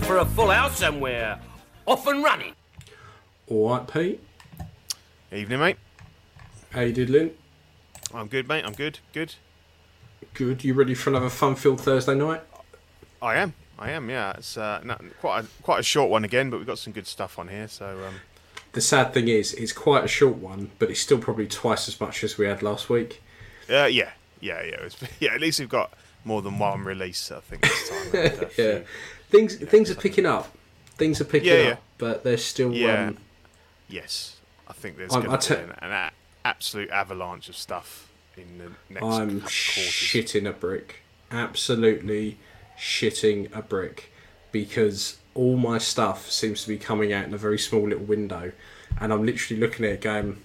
Eyes for a full house somewhere. Off and running. All right, Pete. Evening, mate. How you diddling? I'm good, mate. I'm good. Good. Good. You ready for another fun-filled Thursday night? I am. I am. Yeah. It's uh, not, quite a, quite a short one again, but we've got some good stuff on here. So um, The sad thing is, it's quite a short one, but it's still probably twice as much as we had last week. uh, yeah, yeah, yeah. It was, yeah. At least we've got more than one release. I think this time. and, uh, yeah, few- things things are picking up. Things are picking Yeah, up, yeah. but there's still Yeah. um, Yes. I think there's going to te- be an, absolute avalanche of stuff in the next I'm shitting a brick. Absolutely shitting a brick because all my stuff seems to be coming out in a very small little window, and I'm literally looking at it going,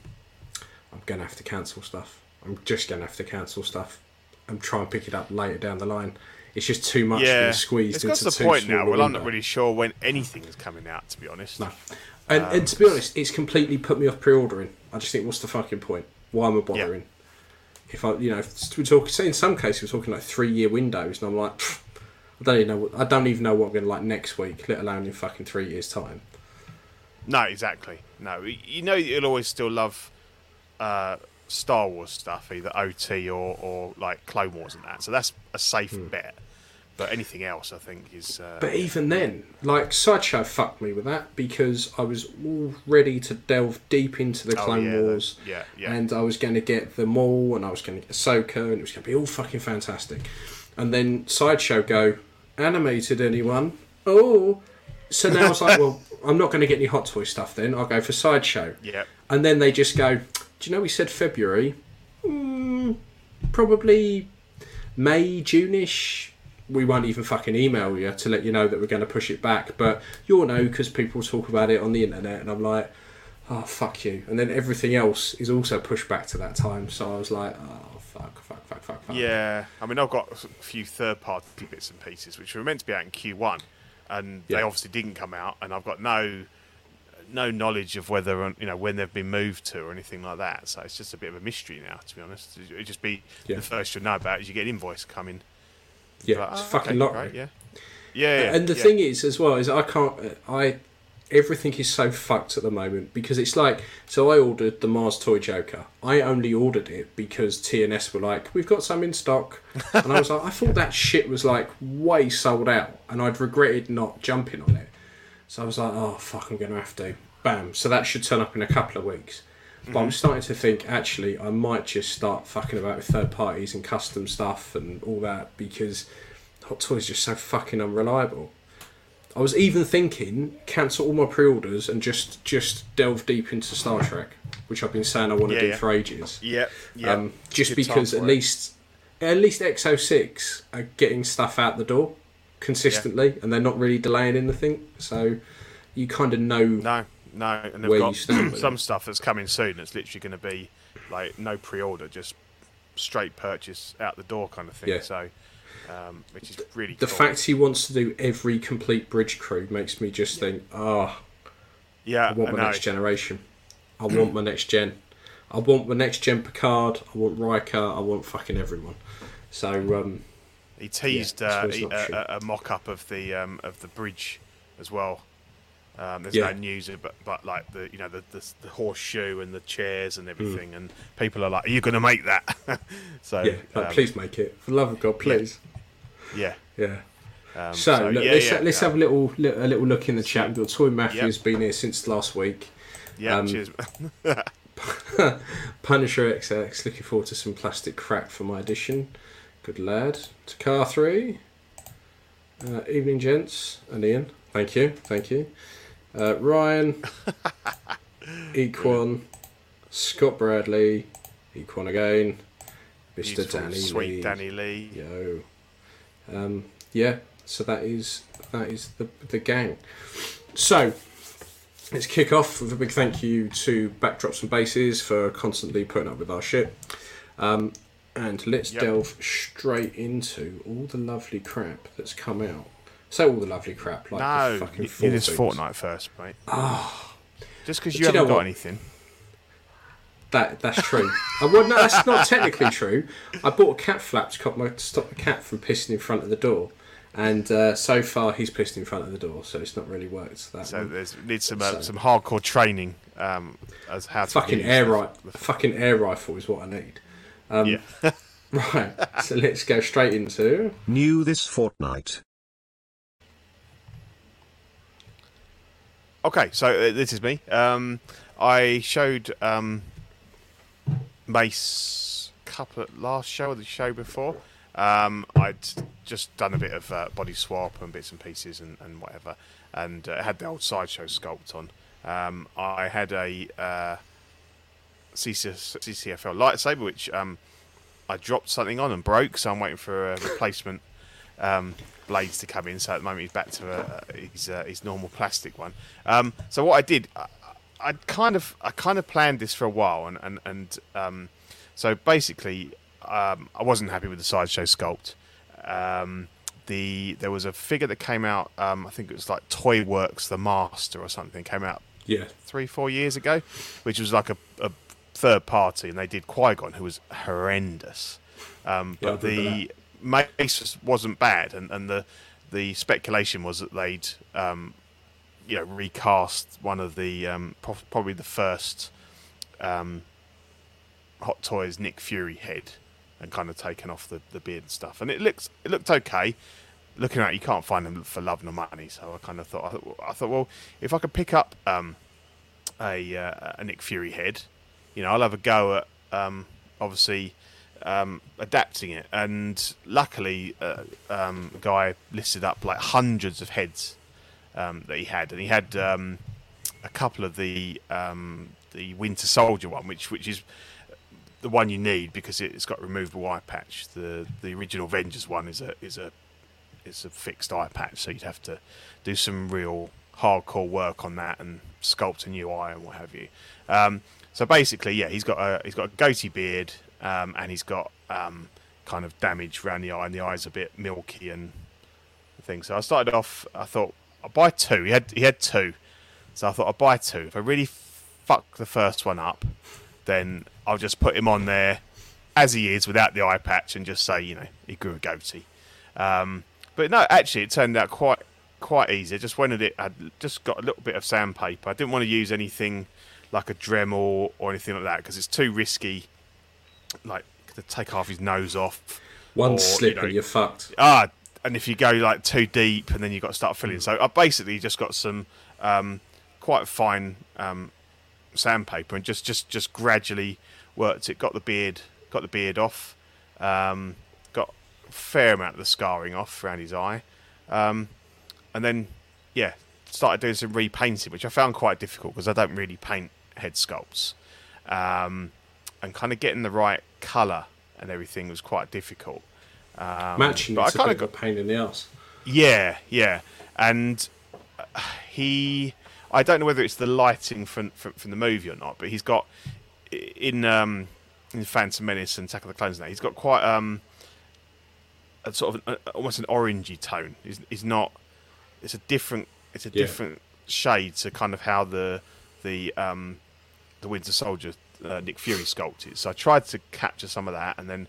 I'm gonna have to cancel stuff. I'm just gonna have to cancel stuff. I'm trying to pick it up later down the line. It's just too much Yeah, being squeezed it's got into to the point now where I'm not really sure when anything is coming out. To be honest. No. And, and to be honest, it's completely put me off pre-ordering. I just think, what's the fucking point? Why am I bothering? If I, you know, if we're talking, say in some cases we're talking like three-year windows, and I'm like, I don't even know. What, I don't even know what I'm going to like next week, let alone in fucking three years' time. No, exactly. No, you know you'll always still love uh, Star Wars stuff, either OT or, or like Clone Wars and that. So that's a safe bet. But anything else, I think, is. Uh. But even then, like Sideshow fucked me with that because I was all ready to delve deep into the Oh, Clone yeah, the- Wars, yeah, yeah. and I was going to get them all, and I was going to get Ahsoka, and it was going to be all fucking fantastic. And then Sideshow go animated anyone? Oh, so now I was like, well, I'm not going to get any Hot Toy stuff. Then I'll go for Sideshow. yeah. And then they just go, do you know we said February? Mm, probably May, June-ish. We won't even fucking email you to let you know that we're going to push it back. But you'll know because people talk about it on the internet. And I'm like, oh, fuck you. And then everything else is also pushed back to that time. So I was like, oh, fuck, fuck, fuck, fuck, fuck. Yeah. I mean, I've got a few third party bits and pieces which were meant to be out in Q1, and they obviously didn't come out, and I've got no. No knowledge of whether you know when they've been moved to or anything like that, so it's just a bit of a mystery now. To be honest, it'd just be Yeah. the first you'll know about is you get an invoice coming. Yeah, Like, it's oh, fucking okay, lottery. right, yeah. Yeah, yeah, and the yeah. thing is as well is I can't I everything is so fucked at the moment because it's like so I ordered the Mars toy Joker. I only ordered it because TNS were like we've got some in stock, and I was like I thought that shit was like way sold out, and I'd regretted not jumping on it. So I was like oh fuck I'm gonna have to bam. So that should turn up in a couple of weeks. But Mm-hmm. I'm starting to think actually I might just start fucking about with third parties and custom stuff and all that because Hot Toys is just so fucking unreliable. I was even thinking cancel all my pre-orders and just just delve deep into Star Trek, which I've been saying I want to Yeah, do yeah. for ages. Yeah, yeah. Um, just Good because at it. least at least EXO-6 are getting stuff out the door consistently, and they're not really delaying anything. So you kind of know. No, no, and they've got some stuff that's coming soon. That's literally going to be like no pre-order, just straight purchase out the door kind of thing. Yeah. So, um, which is really The cool. fact he wants to do every complete bridge crew makes me just think, ah, yeah, I want my know. next generation. I want my next gen. I want my next gen Picard. I want Riker. I want fucking everyone. So um, He teased Yeah, uh, a, a, a mock-up of the um, of the bridge as well. Um, there's Yeah. no news, but but like the you know the, the the horseshoe and the chairs and everything, and people are like, "Are you going to make that?" so yeah, like, um, please make it for the love of God, please. yeah. Yeah. Um, So, look, yeah, let's, let's have a little li- a little look in the chat. We've got Toy Matthews been here since last week. Yeah, um, cheers. Punisher XX looking forward to some plastic crap for my edition. Good lad. To car three. Uh, evening, gents and Ian. Thank you, thank you. Uh, Ryan. Equan, Scott Bradley, Equan again, Mr. Beautiful, Danny sweet Lee. Danny Lee. Yo. Um, yeah, so that is that is the the gang. So let's kick off with a big thank you to Backdrops and Bases for constantly putting up with our shit. Um, and let's Yep. delve straight into all the lovely crap that's come out. Say all the lovely crap, like No, the fucking you, you fortnight. Fortnight first, mate. Just because But you you know haven't got what? anything. That that's true. uh, well, no, that's not technically true. I bought a cat flap to stop, my, to stop the cat from pissing in front of the door, and uh, so far he's pissed in front of the door, so it's not really worked. That So one. there's needs some uh, So- some hardcore training um, as how to fucking use air the- rifle, fucking air rifle is what I need. Um, yeah. Right, so let's go straight into New this fortnight. Okay, so uh, this is me. Um, I showed um, Mace couple last show or the show before. Um, I'd just done a bit of uh, body swap and bits and pieces and, and whatever, and uh, had the old sideshow sculpt on. Um, I had a uh, CCS, CCFL lightsaber which um, I dropped something on and broke, so I'm waiting for a replacement um, blades to come in. So at the moment he's back to uh, his uh, his normal plastic one. Um, so what I did, I, I kind of I kind of planned this for a while, and and and um, so basically um, I wasn't happy with the sideshow sculpt. Um, the there was a figure that came out. Um, I think it was like Toy Works, the Master or something, came out yeah. three, four years ago, which was like a, a third party, and they did Qui Gon, who was horrendous. Um, but remember the Mace was- wasn't bad, and, and the the speculation was that they'd um, you know recast one of the um, probably the first um, Hot Toys Nick Fury head and kind of taken off the, the beard and stuff, and it looks it looked okay. Looking at it, you can't find them for love nor money, so I kind of thought I thought, I thought well, if I could pick up um, a uh, a Nick Fury head, you know, I'll have a go at um, obviously um, adapting it. And luckily, uh, um, a guy listed up like hundreds of heads um, that he had, and he had um, a couple of the um, the Winter Soldier one, which which is the one you need because it's got removable eye patch. The the original Avengers one is a is a is a fixed eye patch, so you'd have to do some real hardcore work on that and sculpt a new eye and what have you. Um, so basically, yeah, he's got a he's got a goatee beard um, and he's got um, kind of damage around the eye, and the eye's a bit milky and things. So I started off. I thought I'll buy two. He had he had two, so I thought I'll buy two. If I really fuck the first one up, then I'll just put him on there as he is without the eye patch and just say, you know, he grew a goatee. Um, but no, actually, it turned out quite quite easy. I just wanted it. I just got a little bit of sandpaper. I didn't want to use anything like a Dremel or anything like that because it's too risky. Like to take half his nose off. One or, slip you know, and you're fucked. Ah, and if you go like too deep, and then you've got to start filling. So I basically just got some um, quite fine um, sandpaper and just, just, just gradually worked it. Got the beard, got the beard off. Um, got a fair amount of the scarring off around his eye, um, and then yeah, started doing some repainting, which I found quite difficult because I don't really paint head sculpts, um, and kind of getting the right colour and everything was quite difficult. Um, Matching but I it's a kind of got pain in the ass. yeah, yeah, and uh, he. I don't know whether it's the lighting from from, from the movie or not, but he's got in um, in Phantom Menace and Attack of the Clones. Now he's got quite um, a sort of an, uh, almost an orangey tone. He's, he's not. It's a different. It's a Yeah. different shade to kind of how the the um, the Winter Soldier uh, Nick Fury sculpt is. So I tried to capture some of that, and then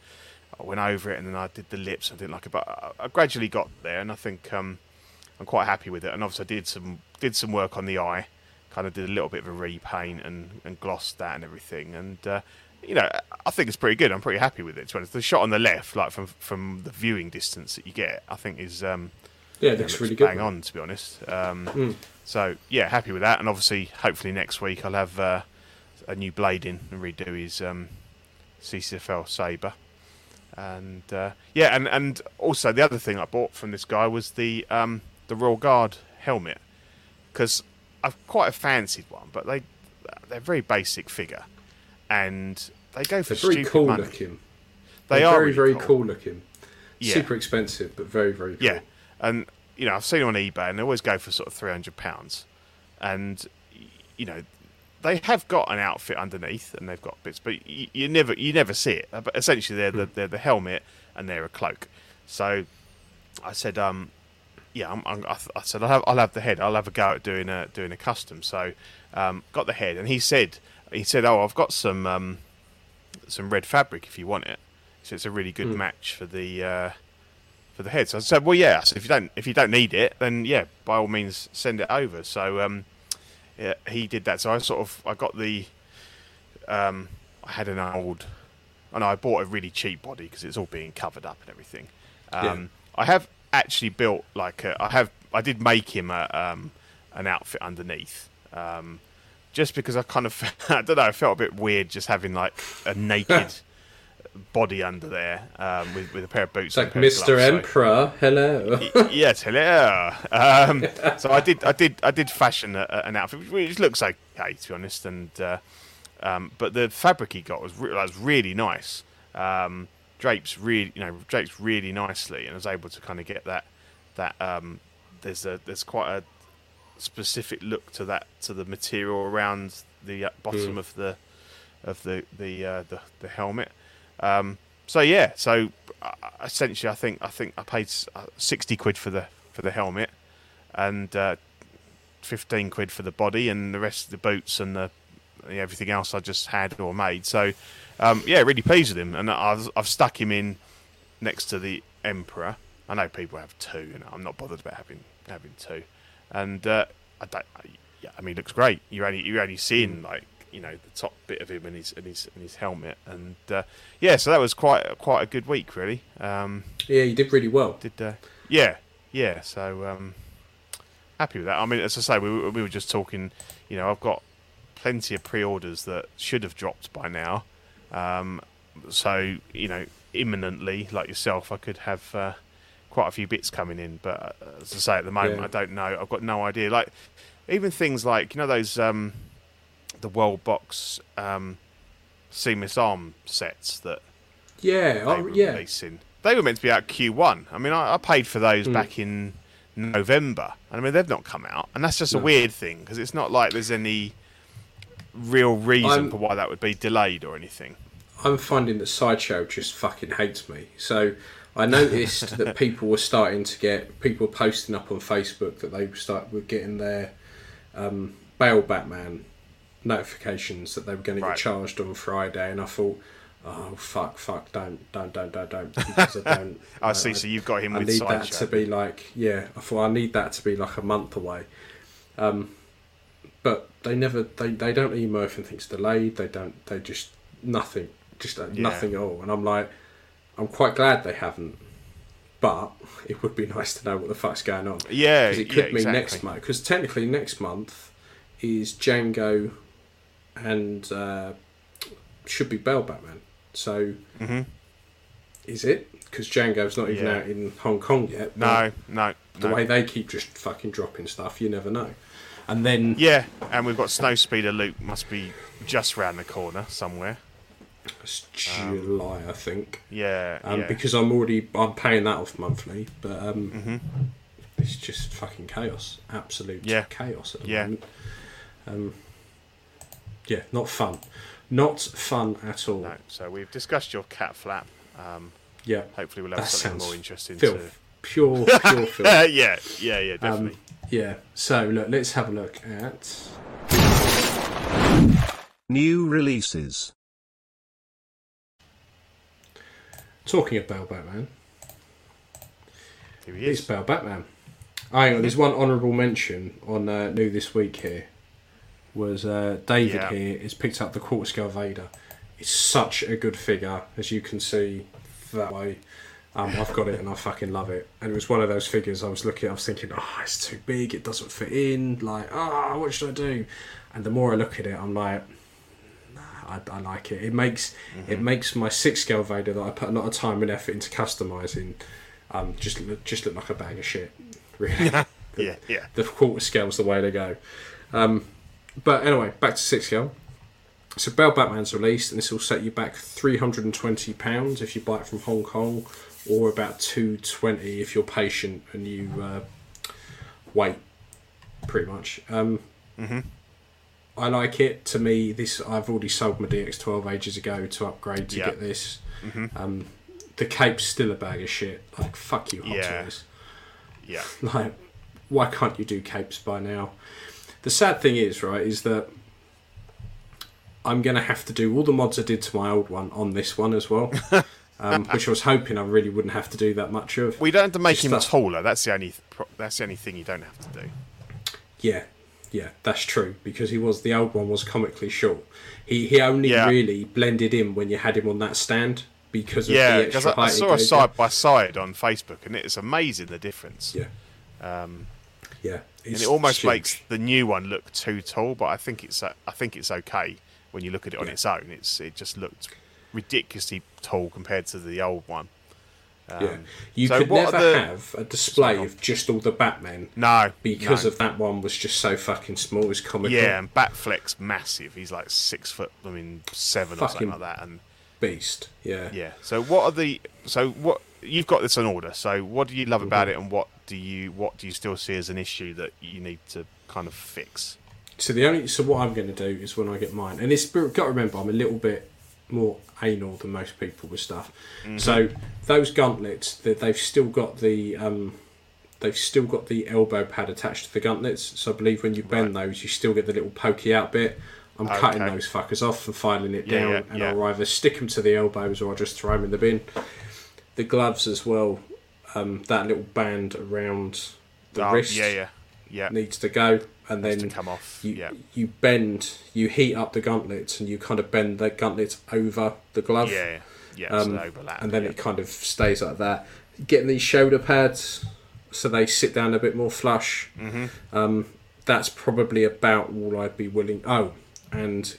I went over it, and then I did the lips. I didn't like it, but I, I gradually got there, and I think um, I'm quite happy with it. And obviously, I did some did some work on the eye, kind of did a little bit of a repaint and and glossed that and everything. And uh, you know, I think it's pretty good. I'm pretty happy with it. To be honest. The shot on the left, like from from the viewing distance that you get, I think is um, Yeah, it looks looks really good. bang on. To be honest, um, so yeah, happy with that. And obviously, hopefully next week I'll have uh, a new blade in and redo his um, CCFL saber. And uh, yeah, and, and also the other thing I bought from this guy was the um, the Royal Guard helmet because I've quite a fancied one, but they they're very basic figure, and they go for They're very cool money. looking. They They're are very, really very cool. looking. Yeah. Super expensive, but very, very cool. Yeah, and you know I've seen them on eBay, and they always go for sort of three hundred pounds, and you know they have got an outfit underneath, and they've got bits, but you, you never you never see it. Uh, But essentially, they're the they're the helmet and they're a cloak. So I said, um, yeah, I'm, I'm, I, th- I said I'll have, I'll have the head. I'll have a go at doing a doing a custom. So um, got the head, and he said he said, oh, I've got some um, some red fabric if you want it. So it's a really good match for the uh, for the head. So I said, well, yeah. Said, if you don't if you don't need it, then yeah, by all means send it over. So um, yeah, he did that. So I sort of I got the um, I had an old, and I bought a really cheap body because it's all being covered up and everything. Um, I have actually built like a, I have I did make him a um, an outfit underneath. Um, just because I kind of I don't know, I felt a bit weird just having like a naked body under there um, with with a pair of boots. It's like Mr. gloves, so- Emperor, hello. Y- yes, hello. Um, so I did, I did, I did fashion a, an outfit which looks okay to be honest, and uh, um, but the fabric he got was re- was really nice. Um, drapes really, you know, drapes really nicely, and I was able to kind of get that that um, there's a there's quite a specific look to that to the material around the uh, bottom of the of the the uh, the, the helmet. Um, so yeah, so uh, essentially, I think I think I paid uh, sixty quid for the for the helmet, and uh, fifteen quid for the body, and the rest of the boots and the the everything else I just had or made. So um, yeah, really pleased with him, and I've I've stuck him in next to the Emperor. I know people have two, and I'm not bothered about having having two. And uh, I don't, I, yeah, I mean, it looks great. You're only you're only seeing like you know the top bit of him and his and his and his helmet, and uh, yeah, so that was quite quite a good week, really. Um, yeah, you did really well. did uh, yeah, yeah. So um, happy with that. I mean, as I say, we were, we were just talking. You know, I've got plenty of pre-orders that should have dropped by now. Um, so you know, imminently, like yourself, I could have uh, quite a few bits coming in. But uh, as I say, at the moment, Yeah. I don't know. I've got no idea. Like even things like you know those um, the World Box um, seamless arm sets that Yeah, they oh, were yeah. releasing. They were meant to be out Q1. I mean, I, I paid for those back in November. I mean, they've not come out, and that's just a weird thing because it's not like there's any real reason I'm- for why that would be delayed or anything. I'm finding that Sideshow just fucking hates me. So I noticed that people were starting to get people posting up on Facebook that they start were getting their um, Bale Batman notifications that they were going to Right. charged on Friday, and I thought, oh fuck, fuck, don't, don't, don't, don't, don't, because I don't. I see. So you've got him I need that sideshow. to be like, yeah. I thought I need that to be like a month away. Um, but they never, they, they don't email if anything's delayed. They don't, they just nothing, just uh, Yeah. nothing at all. And I'm like, I'm quite glad they haven't. But it would be nice to know what the fuck's going on. Yeah, because it yeah, could mean exactly. next month. Because technically next month is Jango and uh, should be Bale Batman. So Mhm. is it? Because Jango's not even Yeah. out in Hong Kong yet. No, no, The no. way they keep just fucking dropping stuff, you never know. And then Yeah, and we've got Snow Speeder Luke must be just round the corner somewhere. it's July, I think. Yeah, Um, yeah. Because I'm already I'm paying that off monthly, but um, it's just fucking chaos, absolute Mm-hmm. Yeah. chaos at the Yeah. moment. Um, yeah, not fun, not fun at all. no. So we've discussed your cat flap. Um, Yeah, hopefully, we'll have that something more interesting filth, pure, pure filth. to. yeah, yeah, yeah, Um, definitely. yeah. So look, let's have a look at. New releases. Talking about Batman, Here he it's is. Bale Batman. Oh, hang on, there's one honourable mention on uh, new this week here. Was uh, David Yeah. here has picked up the quarter scale Vader. It's such a good figure, as you can see that way. Um, I've got it and I fucking love it. And it was one of those figures I was looking, I was thinking, oh, it's too big, it doesn't fit in. Like, ah, what should I do? And the more I look at it, I'm like, nah, I, I like it. It makes it makes my six scale Vader that I put a lot of time and effort into customizing, um, just look, just look like a bag of shit. Really, Yeah, yeah. the quarter scale scale's the way to go. Um, but anyway, back to six gun. So Bale Batman's released, and this will set you back three hundred and twenty pounds if you buy it from Hong Kong, or about two twenty if you're patient and you uh, wait. Pretty much. Um, I like it. To me, this I've already sold my DX12 ages ago to upgrade to Yeah. get this. Um, the cape's still a bag of shit. Like fuck you, Hot Yeah. Toys. Yeah. Like, why can't you do capes by now? The sad thing is, right, is that I'm going to have to do all the mods I did to my old one on this one as well, um, which I was hoping I really wouldn't have to do that much of. We don't have to make Just him that- taller. That's the only. That's the only thing you don't have to do. Yeah, yeah, that's true because he was the old one was comically short. He he only Yeah. really blended in when you had him on that stand because of Yeah, the because extra I, I saw a side by side on Facebook, and it's amazing the difference. Yeah, um, yeah, and it almost huge. makes the new one look too tall. But I think it's uh, I think it's okay when you look at it on Yeah. its own. It's it just looked ridiculously tall compared to the old one. yeah. You so could what never the- have a display of just all the Batmen No, because no. of that one was just so fucking small. It was comical. yeah, and Batfleck's massive. He's like six foot. I mean, seven or something Fucking- like that. And beast. Yeah. yeah. So what are the? So what you've got this on order. So what do you love Mm-hmm. about it, and what do you what do you still see as an issue that you need to kind of fix? So the only so what I'm going to do is when I get mine, and it's got to remember I'm a little bit more anal than most people with stuff. Mm-hmm. So those gauntlets, they, they've still got the um, they've still got the elbow pad attached to the gauntlets. So I believe when you bend those, you still get the little pokey out bit. I'm cutting those fuckers off and filing it Yeah, down, yeah, and yeah. I'll either stick them to the elbows or I'll just throw them in the bin. The gloves as well. Um, that little band around the Oh, wrist Yeah, yeah, yeah. needs to go, and Needs then come off, You, yeah. you bend, you heat up the gauntlets, and you kind of bend the gauntlets over the glove, Yeah, yeah. so um, they overlap. and then yeah. it kind of stays like that. Getting these shoulder pads so they sit down a bit more flush. Mm-hmm. Um, that's probably about all I'd be willing. Oh, and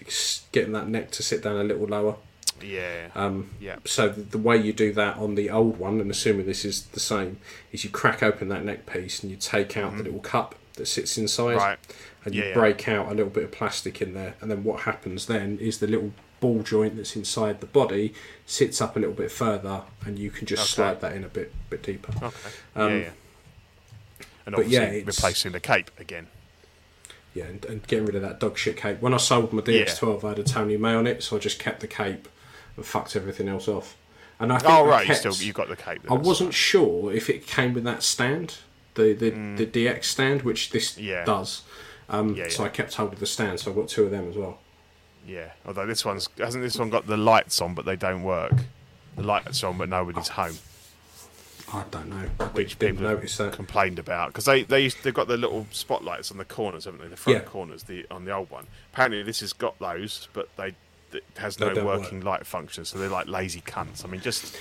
getting that neck to sit down a little lower. Yeah, Um, yeah, so the, the way you do that on the old one, and assuming this is the same, is you crack open that neck piece and you take out the little cup that sits inside, Mm-hmm. Right. and you Yeah, yeah. break out a little bit of plastic in there. And then what happens then is the little ball joint that's inside the body sits up a little bit further, and you can just Okay. slide that in a bit bit deeper. okay, um, yeah, yeah. And but yeah, replacing the cape again. Yeah, and, and getting rid of that dog shit cape. When I sold my DX12, I had a Tony May on it, so I just kept the cape and fucked everything else off. And I think Oh right, you kept- still you got the cape. I wasn't sure if it came with that stand, the the, the DX stand, which this Mm. Yeah. does. Um, Yeah, So yeah. I kept hold of the stand, so I've got two of them as well. Yeah, although this one's hasn't this one got the lights on, but they don't work. The lights on, but nobody's home. I don't know. I Which didn't people notice that. complained about because they they used, they've got the little spotlights on the corners, haven't they? The front Yeah. corners, the on the old one. Apparently, this has got those, but they it has no don't work. working light function, so they're like lazy cunts. I mean, just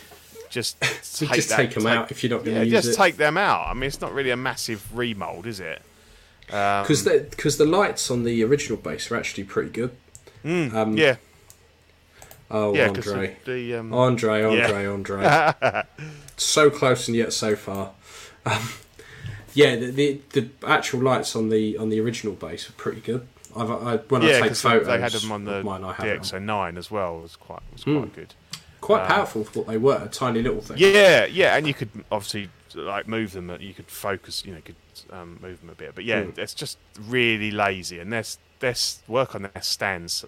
just So take just that- take them out if you're not going Yeah, use just it. take them out. I mean, it's not really a massive remold, is it? Because Um, Because the lights on the original base are actually pretty good. Um, yeah, Oh, yeah, Andre. the, the um, Andre, Yeah. Andre, Andre. so close and yet so far. Um, yeah, the, the the actual lights on the on the original base are pretty good. I've, I, when I yeah, take because photos, they had them on the mine, I have it on. DX09 as well. Was quite was quite good. quite powerful for what they were, a tiny little thing. Yeah, yeah, and you could obviously like move them. You could focus. You know, could um, move them a bit. But yeah, Mm. it's just really lazy, and there's s- their s- work on their stands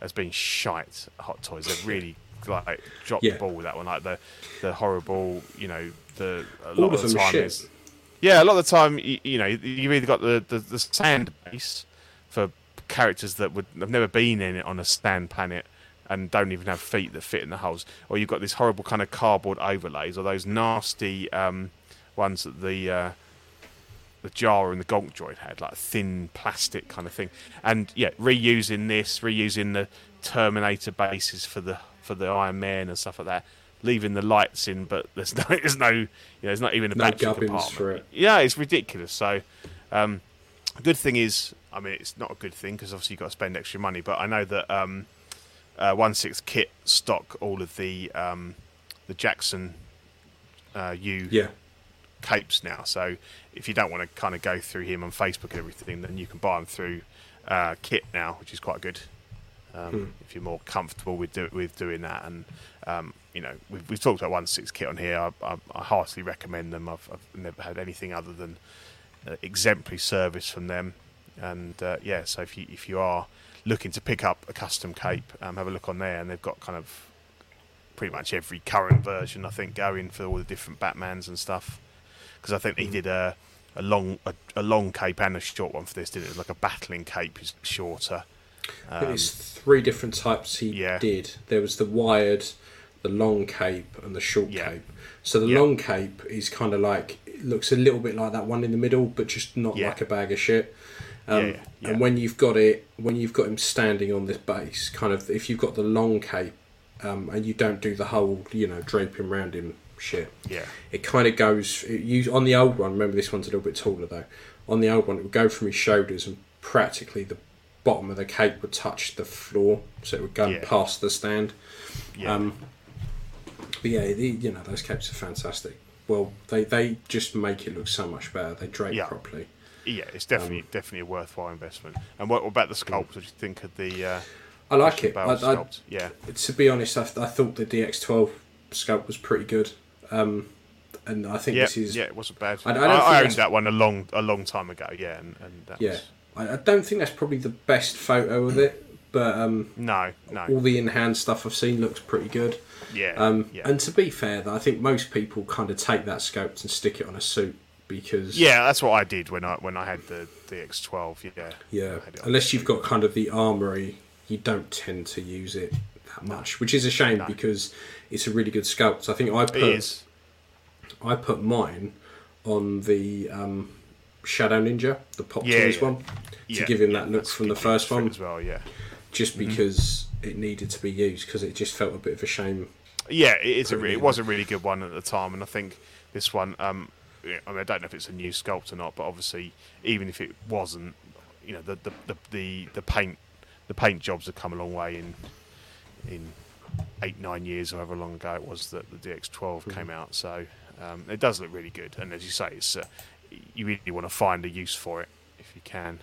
has been shite. Hot Toys, they've really like dropped Yeah. the ball with that one. Like the the horrible, you know, the a All lot of of the time is. Yeah, a lot of the time, you, you know, you've either got the, the, the sand base characters that would have never been in it on a stand planet and don't even have feet that fit in the holes, or you've got this horrible kind of cardboard overlays, or those nasty um, ones that the uh, the Jawa and the Gonk droid had, like thin plastic kind of thing. And yeah, reusing this, reusing the Terminator bases for the for the Iron Man and stuff like that, leaving the lights in, but there's no there's no you know, there's not even a No battery compartment. for it. Yeah, it's ridiculous. So, um, good thing is, I mean, it's not a good thing because obviously you've got to spend extra money. But I know that um, uh, One Six Kit stock all of the um, the Jackson uh, U Yeah. capes now. So if you don't want to kind of go through him on Facebook and everything, then you can buy them through uh, kit now, which is quite good. Um, Hmm. If you're more comfortable with do, with doing that, and um, you know, we've, we've talked about one six kit on here. I, I, I heartily recommend them. I've, I've never had anything other than uh, exemplary service from them, and uh, yeah. So if you if you are looking to pick up a custom cape, um, have a look on there, and they've got kind of pretty much every current version I think going for all the different Batmans and stuff. Because I think he did a a long a, a long cape and a short one for this, didn't it? Like a battling cape is shorter. It's three different types he Um, yeah. did. There was the wired, the long cape, and the short Yeah. cape. So the Yeah. long cape is kind of like looks a little bit like that one in the middle, but just not Yeah. like a bag of shit. Um, Yeah, yeah. And when you've got it, when you've got him standing on this base, kind of, if you've got the long cape, um, and you don't do the whole, you know, draping around him shit, Yeah. it kind of goes. It, you on the old one. Remember, this one's a little bit taller though. On the old one, it would go from his shoulders, and practically the bottom of the cape would touch the floor, so it would go Yeah. past the stand. Yeah. Um, But yeah, the, you know, those capes are fantastic. Well, they they just make it look so much better. They drape Yeah. properly. yeah, it's definitely um, definitely a worthwhile investment. And what, what about the sculpt? What do you think of the uh, I like it. I, I, yeah, to be honest, I, I thought the DX12 sculpt was pretty good. Um, and I think yeah, this is yeah. It wasn't bad. I- I, I don't I, think owned that one a long a long time ago. Yeah, and, and yeah. was I, I don't think that's probably the best photo of it, but um, no, no, all the in-hand stuff I've seen looks pretty good. Yeah, Um, yeah. And to be fair, though, I think most people kind of take that sculpt and stick it on a suit because yeah, that's what I did when I when I had the the X12. Yeah, yeah, I had it on unless you've got kind of the armory, you don't tend to use it that much, which is a shame No. because it's a really good sculpt. I think I put. I put mine on the um, Shadow Ninja, the Pop Yeah, yeah. one, to Yeah, give him that look from the first one, as well. Yeah, just Mm-hmm. because it needed to be used because it just felt a bit of a shame. Yeah, it is a it was a really good one at the time, and I think this one. Um, I mean, I don't know if it's a new sculpt or not, but obviously, even if it wasn't, you know, the the, the, the, the paint the paint jobs have come a long way in in eight nine years, or however long ago it was that the DX12 came out. So um, it does look really good, and as you say, it's uh, you really want to find a use for it if you can.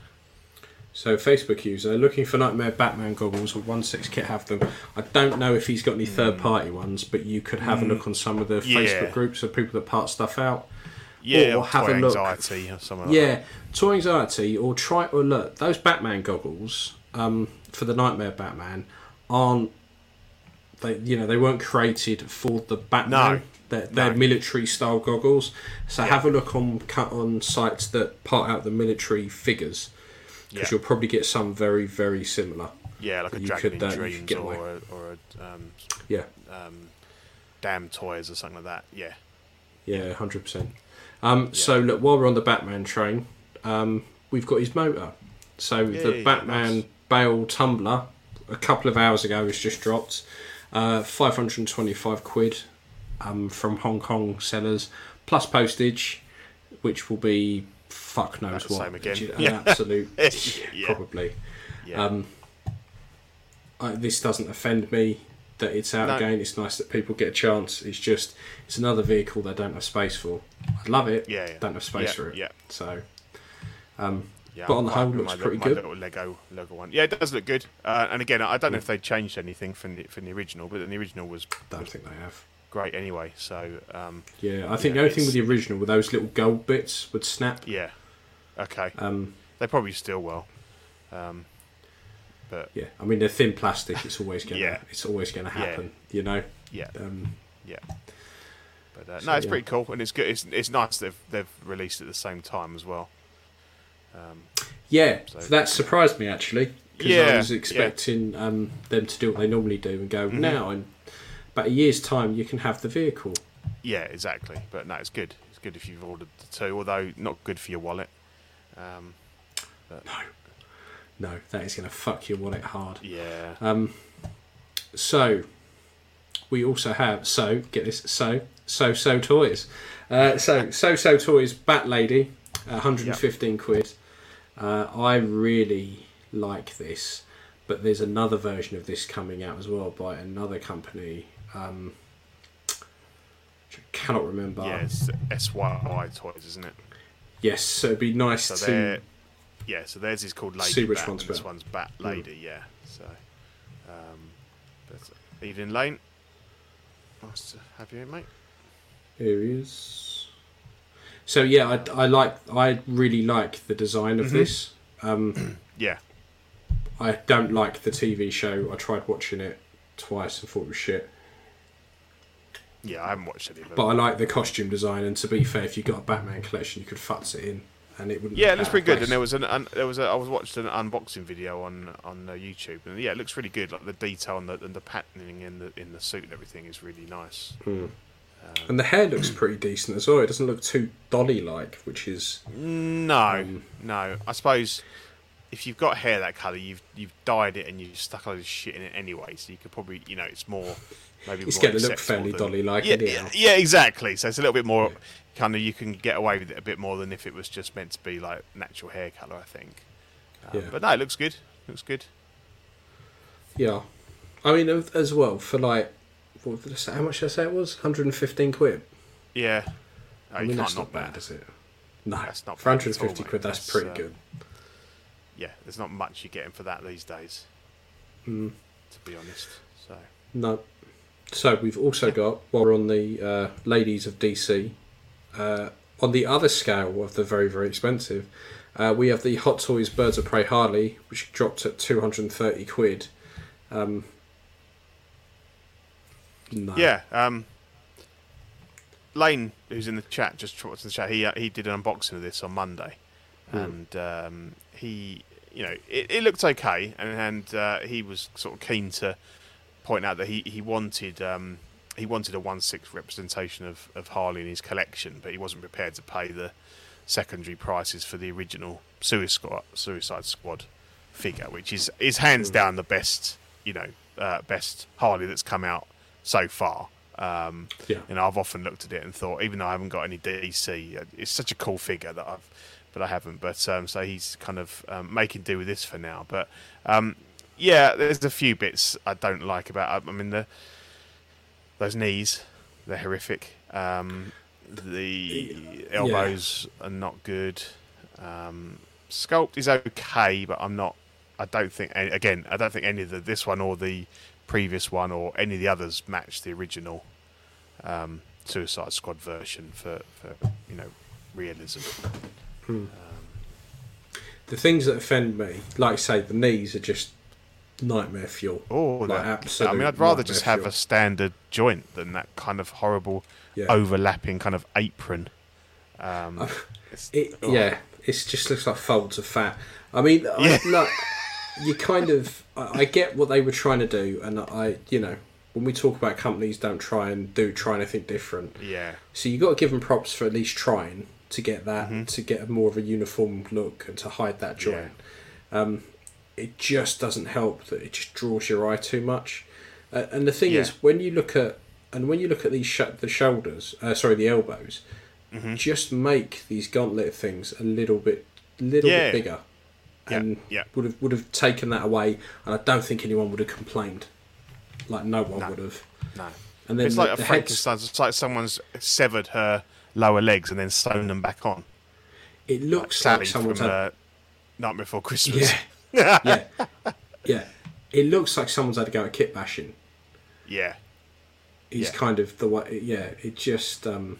So Facebook user looking for Nightmare Batman goggles or one six kit have them. I don't know if he's got any third party ones, but you could have a look on some of the Mm. Yeah. Facebook groups of people that part stuff out. Yeah, Or or, have toy a look. anxiety or something. Like Yeah, Toy Anxiety or try or look those Batman goggles um, for the Nightmare Batman aren't they? You know they weren't created for the Batman. No. They're, they're No. military style goggles. So Yeah. have a look on cut on sites that part out the military figures because Yeah. you'll probably get some very very similar. Yeah, like a Dragon could, in uh, Dreams get or away. or a um, Yeah, um, DAM Toys or something like that. Yeah, yeah, hundred percent. Um, So look, while we're on the Batman train, um, we've got his motor. So the Yay, Batman nice. Bale tumbler, a couple of hours ago, has just dropped. Uh, Five hundred and twenty-five quid um, from Hong Kong sellers, plus postage, which will be fuck knows the what. same again. An Yeah. absolute Yeah. probably. yeah, Um, I, this doesn't offend me that it's out No. again. It's nice that people get a chance. It's just it's another vehicle they don't have space for. I love it. Yeah, yeah. Don't have space Yeah, for it. yeah. So, um, yeah. but on the whole, looks my, pretty my good. little Lego Lego one. Yeah, it does look good. Uh, and again, I don't know if they changed anything from the from the original, but the original was don't think they have. Great anyway. So um, Yeah, I think Yeah, the only thing with the original were those little gold bits would snap. yeah, okay, Um, they probably still will. Um, but yeah, I mean they're thin plastic. It's always gonna. Yeah. It's always gonna Yeah. happen. You know. yeah, Um, yeah. But uh, So, no, it's yeah. pretty cool, and it's good. It's it's nice they've they've released at the same time as well. Um, yeah, So- that surprised me actually because I Yeah, was yeah. expecting um, them to do what they normally do and go Mm-hmm. now in about a year's time you can have the vehicle. Yeah, exactly. But no, it's good. It's good if you've ordered the two, although not good for your wallet. Um, No, that is going to fuck your wallet hard. yeah. Um, so we also have so get this so so so toys. Uh, so so so toys Bat Lady, 115 quid. Uh, I really like this, but there's another version of this coming out as well by another company. Um, which I cannot remember. yeah, it's SYY toys, isn't it? Yes, so it'd be nice So to yeah. So theirs is called Lady See which Bat, one's and this one's Bat Lady. Yeah. So, um, but Evening Lane. Nice to have you, in, mate. Here he is. So yeah, I, I like. I really like the design of Mm-hmm. this. Um, Yeah. I don't like the TV show. I tried watching it twice and thought it was shit. Yeah, I haven't watched any of them. But I like the costume design. And to be fair, if you got a Batman collection, you could futz it in, and it wouldn't. Yeah, it looks pretty good. And there was an un, there was a I was watching an unboxing video on on uh, YouTube, and yeah, it looks really good. Like the detail and the and the patterning in the in the suit and everything is really nice. And the hair looks pretty decent as well. It doesn't look too dolly like, which is No, Um, no. I suppose if you've got hair that colour, you've you've dyed it and you've stuck a load of shit in it anyway. So you could probably you know it's more maybe it's going to look fairly dolly like. Yeah, yeah, yeah, exactly. So it's a little bit more kind of you can get away with it a bit more than if it was just meant to be like natural hair colour. I think. Um, Yeah. But no, it looks good. Looks good. Yeah, I mean as well for like, what did I say? How much did I say it was? 115 quid. Yeah. Oh, I mean can't that's not bad, that. is it? No, That's not for bad all, 150 quid. That's, That's, pretty uh, good. Yeah, there's not much you're getting for that these days, Mm, to be honest. So no. So we've also got while we're on the uh, ladies of DC, uh, on the other scale of the very very expensive, uh, we have the Hot Toys Birds of Prey Harley, which dropped at 230 quid. Um, no. yeah, um, Lane, who's in the chat, just in the chat. He uh, he did an unboxing of this on Monday, Hmm. and um, he, you know, it, it looked okay, and and uh, he was sort of keen to point out that he he wanted. Um, he wanted a one sixth representation of, of Harley in his collection, but he wasn't prepared to pay the secondary prices for the original Suicide Squad, Suicide Squad figure, which is is hands down the best, you know, uh, best Harley that's come out so far. Um, Yeah. and I've often looked at it and thought, even though I haven't got any DC, uh, it's such a cool figure that I've, but I haven't. But um, so he's kind of um, making do with this for now. But um, yeah, there's a few bits I don't like about. I mean, the those knees, they're horrific. Um, the elbows are not good. Um, sculpt is okay, but I'm not. I don't think. Again, I don't think any of the this one or the previous one or any of the others match the original um, Suicide Squad version for, for you know realism. The things that offend me, like I say, the knees are just nightmare fuel. Oh, Like that, absolute I mean, I'd rather just have fuel. a standard joint than that kind of horrible Yeah. overlapping kind of apron. Um, It, oh. yeah, it just looks like folds of fat. I mean, Yeah. I, like, you kind of, I, I get what they were trying to do, and I, you know, when we talk about companies don't try and do try anything different, yeah, so you got to give them props for at least trying to get that, Mm-hmm. to get a more of a uniform look and to hide that joint. Um, it just doesn't help that it just draws your eye too much. Uh, and the thing Yeah. is, when you look at and when you look at these sh- the shoulders, uh, sorry, the elbows, Mm-hmm. just make these gauntlet things a little bit, little Yeah. bit bigger, and yeah. would have would have taken that away. And I don't think anyone would have complained. Like no one No. would have. no. And then It's the, like a the heads, Frankenstein's. It's like someone's severed her lower legs and then sewn them back on. it looks like Sally someone's had uh, Nightmare Before Christmas. Yeah. yeah. Yeah. It looks like someone's had to go at kit bashing. yeah, He's Yeah. kind of the way. Yeah. It just. um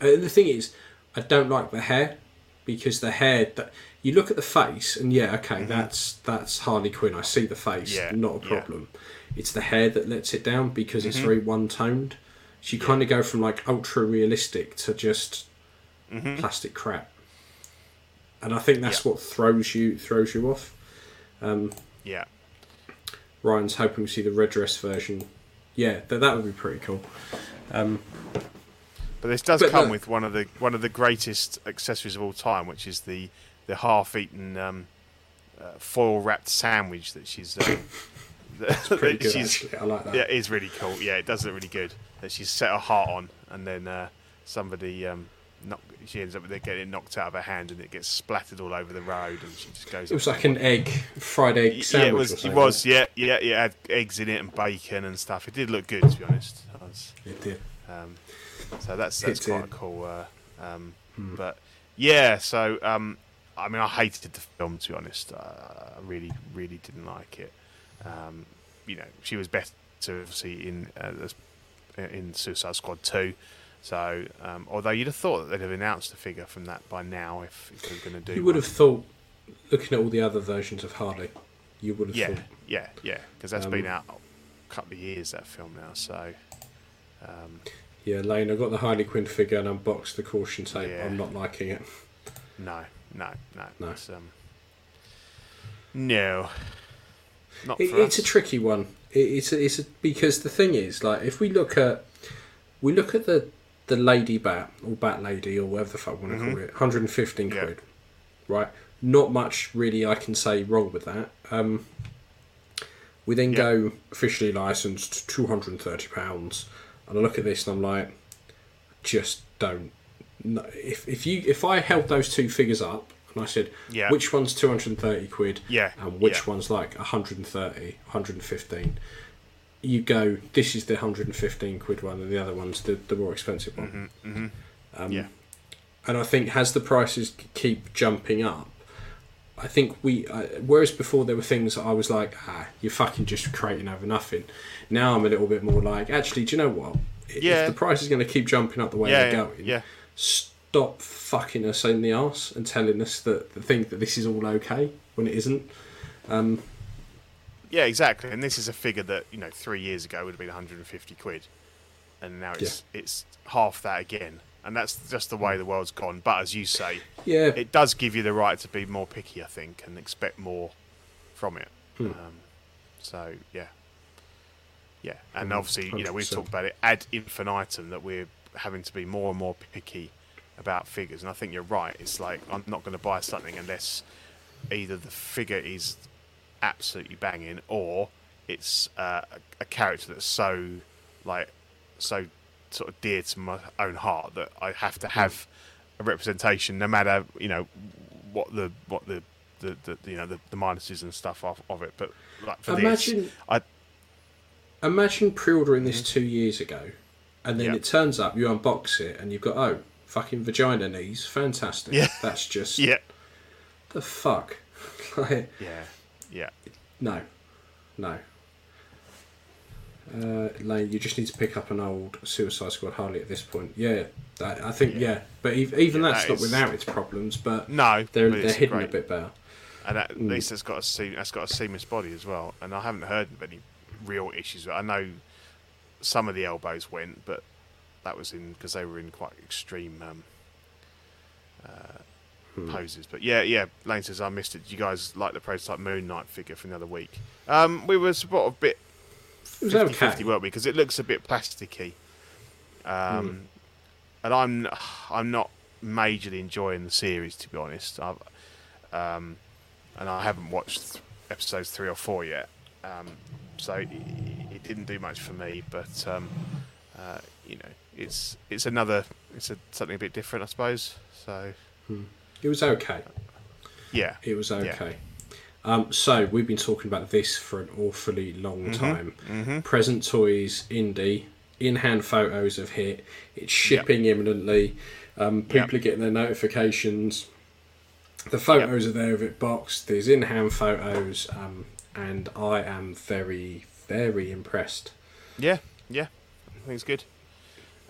And the thing is, I don't like the hair because the hair that you look at the face and yeah, okay, that's that's Harley Quinn. I see the face, Mm-hmm. Yeah, not a yeah. Mm-hmm. problem. It's the hair that lets it down because it's very one toned. So you kind of go from like ultra realistic to just plastic crap. And I think that's Mm-hmm. Yeah. what throws you throws you off. Yeah. Ryan's hoping to see the red dress version. Yeah, that that would be pretty cool. But this does But come the- with one of the one of the greatest accessories of all time, which is the the half-eaten um, uh, foil wrapped sandwich that she's. Um, that, Pretty good, she's actually. I like that. yeah, it is really cool. Yeah, it does look really good. That she's set her heart on, and then uh, somebody um, knock, she ends up with it getting knocked out of her hand, and it gets splattered all over the road, and she just goes. It was like an egg, fried egg yeah, sandwich. it or was. It was. Yeah, yeah, yeah. It had eggs in it and bacon and stuff. It did look good, to be honest. Was, It did. um, so that's It that's quite did. cool. Uh, um, Hmm. But yeah, so um, I mean, I hated the film to be honest. Uh, I really, really didn't like it. Um, you know, she was better obviously in uh, in Suicide Squad two. So, um, although you'd have thought that they'd have announced a figure from that by now if, if they were going to do. You would one. have thought, looking at all the other versions of Harley, you would have Yeah, thought. yeah, yeah. Because that's Um, been out a couple of years that film now. So, um, Yeah, Lane, I got the Harley Quinn figure and unboxed the caution tape. Yeah. I'm not liking it. no, no, no. No. It's, um, no. Not It, for it's a tricky one. It, it's a, it's a, because the thing is, like, if we look at we look at the the lady bat or bat lady or whatever the fuck we want to call it, 115 Mm-hmm. Yeah. quid, right? Not much really I can say wrong with that. Um, we then Yeah. go officially licensed 230 pounds, and I look at this and I'm like, just don't. No, if if you if I held those two figures up and I said, Yeah. which one's 230 quid, Yeah, and which yeah. one's like 130, 115, you go, this is the 115 quid one, and the other one's the, the more expensive one. Um, yeah. And I think as the prices keep jumping up, I think we. Uh, whereas before there were things I was like, ah, you're fucking just creating over nothing. Now I'm a little bit more like, actually, do you know what? Yeah. If the price is going to keep jumping up the way Yeah, they're yeah, going, yeah. stop fucking us in the ass and telling us that the thing that this is all okay when it isn't. Yeah, exactly. And this is a figure that you know three years ago would have been 150 quid, and now it's it's half that again. And that's just the way the world's gone. But as you say, Yeah, it does give you the right to be more picky, I think, and expect more from it. Hmm. Um, so yeah, yeah, and Hmm, obviously you know we've talked about it ad infinitum that we're having to be more and more picky about figures, and I think you're right. It's like I'm not going to buy something unless either the figure is absolutely banging or it's uh, a, a character that's so like so sort of dear to my own heart that I have to have a representation, no matter you know what the what the the, the you know the, the minuses and stuff of, of it. But like for Imagine- this, I imagine pre-ordering this two years ago, and then Mm-hmm. It turns up, you unbox it, and you've got oh, fucking vagina knees, fantastic. Yeah. That's just yeah the fuck. like, yeah yeah no, no. Uh, Lane, you just need to pick up an old Suicide Squad Harley at this point. Yeah, that, I think yeah, but ev- even Yeah, that's that not is- without its problems. But no they're but they're hidden great. a bit better. and at Mm. least it's got a seam, it's got a seamless body as well. And I haven't heard of any real issues. I know some of the elbows went, but that was in because they were in quite extreme um, uh, Hmm. poses. But yeah, yeah. Lane says I missed it. You guys like the prototype Moon Knight figure from the other week? Um, we were sort of a bit It was 50 okay. 50, weren't we? Because it looks a bit plasticky. Um, And I'm I'm not majorly enjoying the series to be honest. I've, um, and I haven't watched episodes three or four yet, um, so it, it didn't do much for me. But um, uh, you know, it's it's another it's a, something a bit different, I suppose. So It was okay. yeah, It was Yeah. okay. Um, so we've been talking about this for an awfully long Mm-hmm. time. Present Toys Indie in-hand photos have hit. It's shipping imminently. Um, people Yep. are getting their notifications. The photos are there of it boxed. There's in-hand photos, um, and I am very, very impressed. yeah, yeah. I think it's good.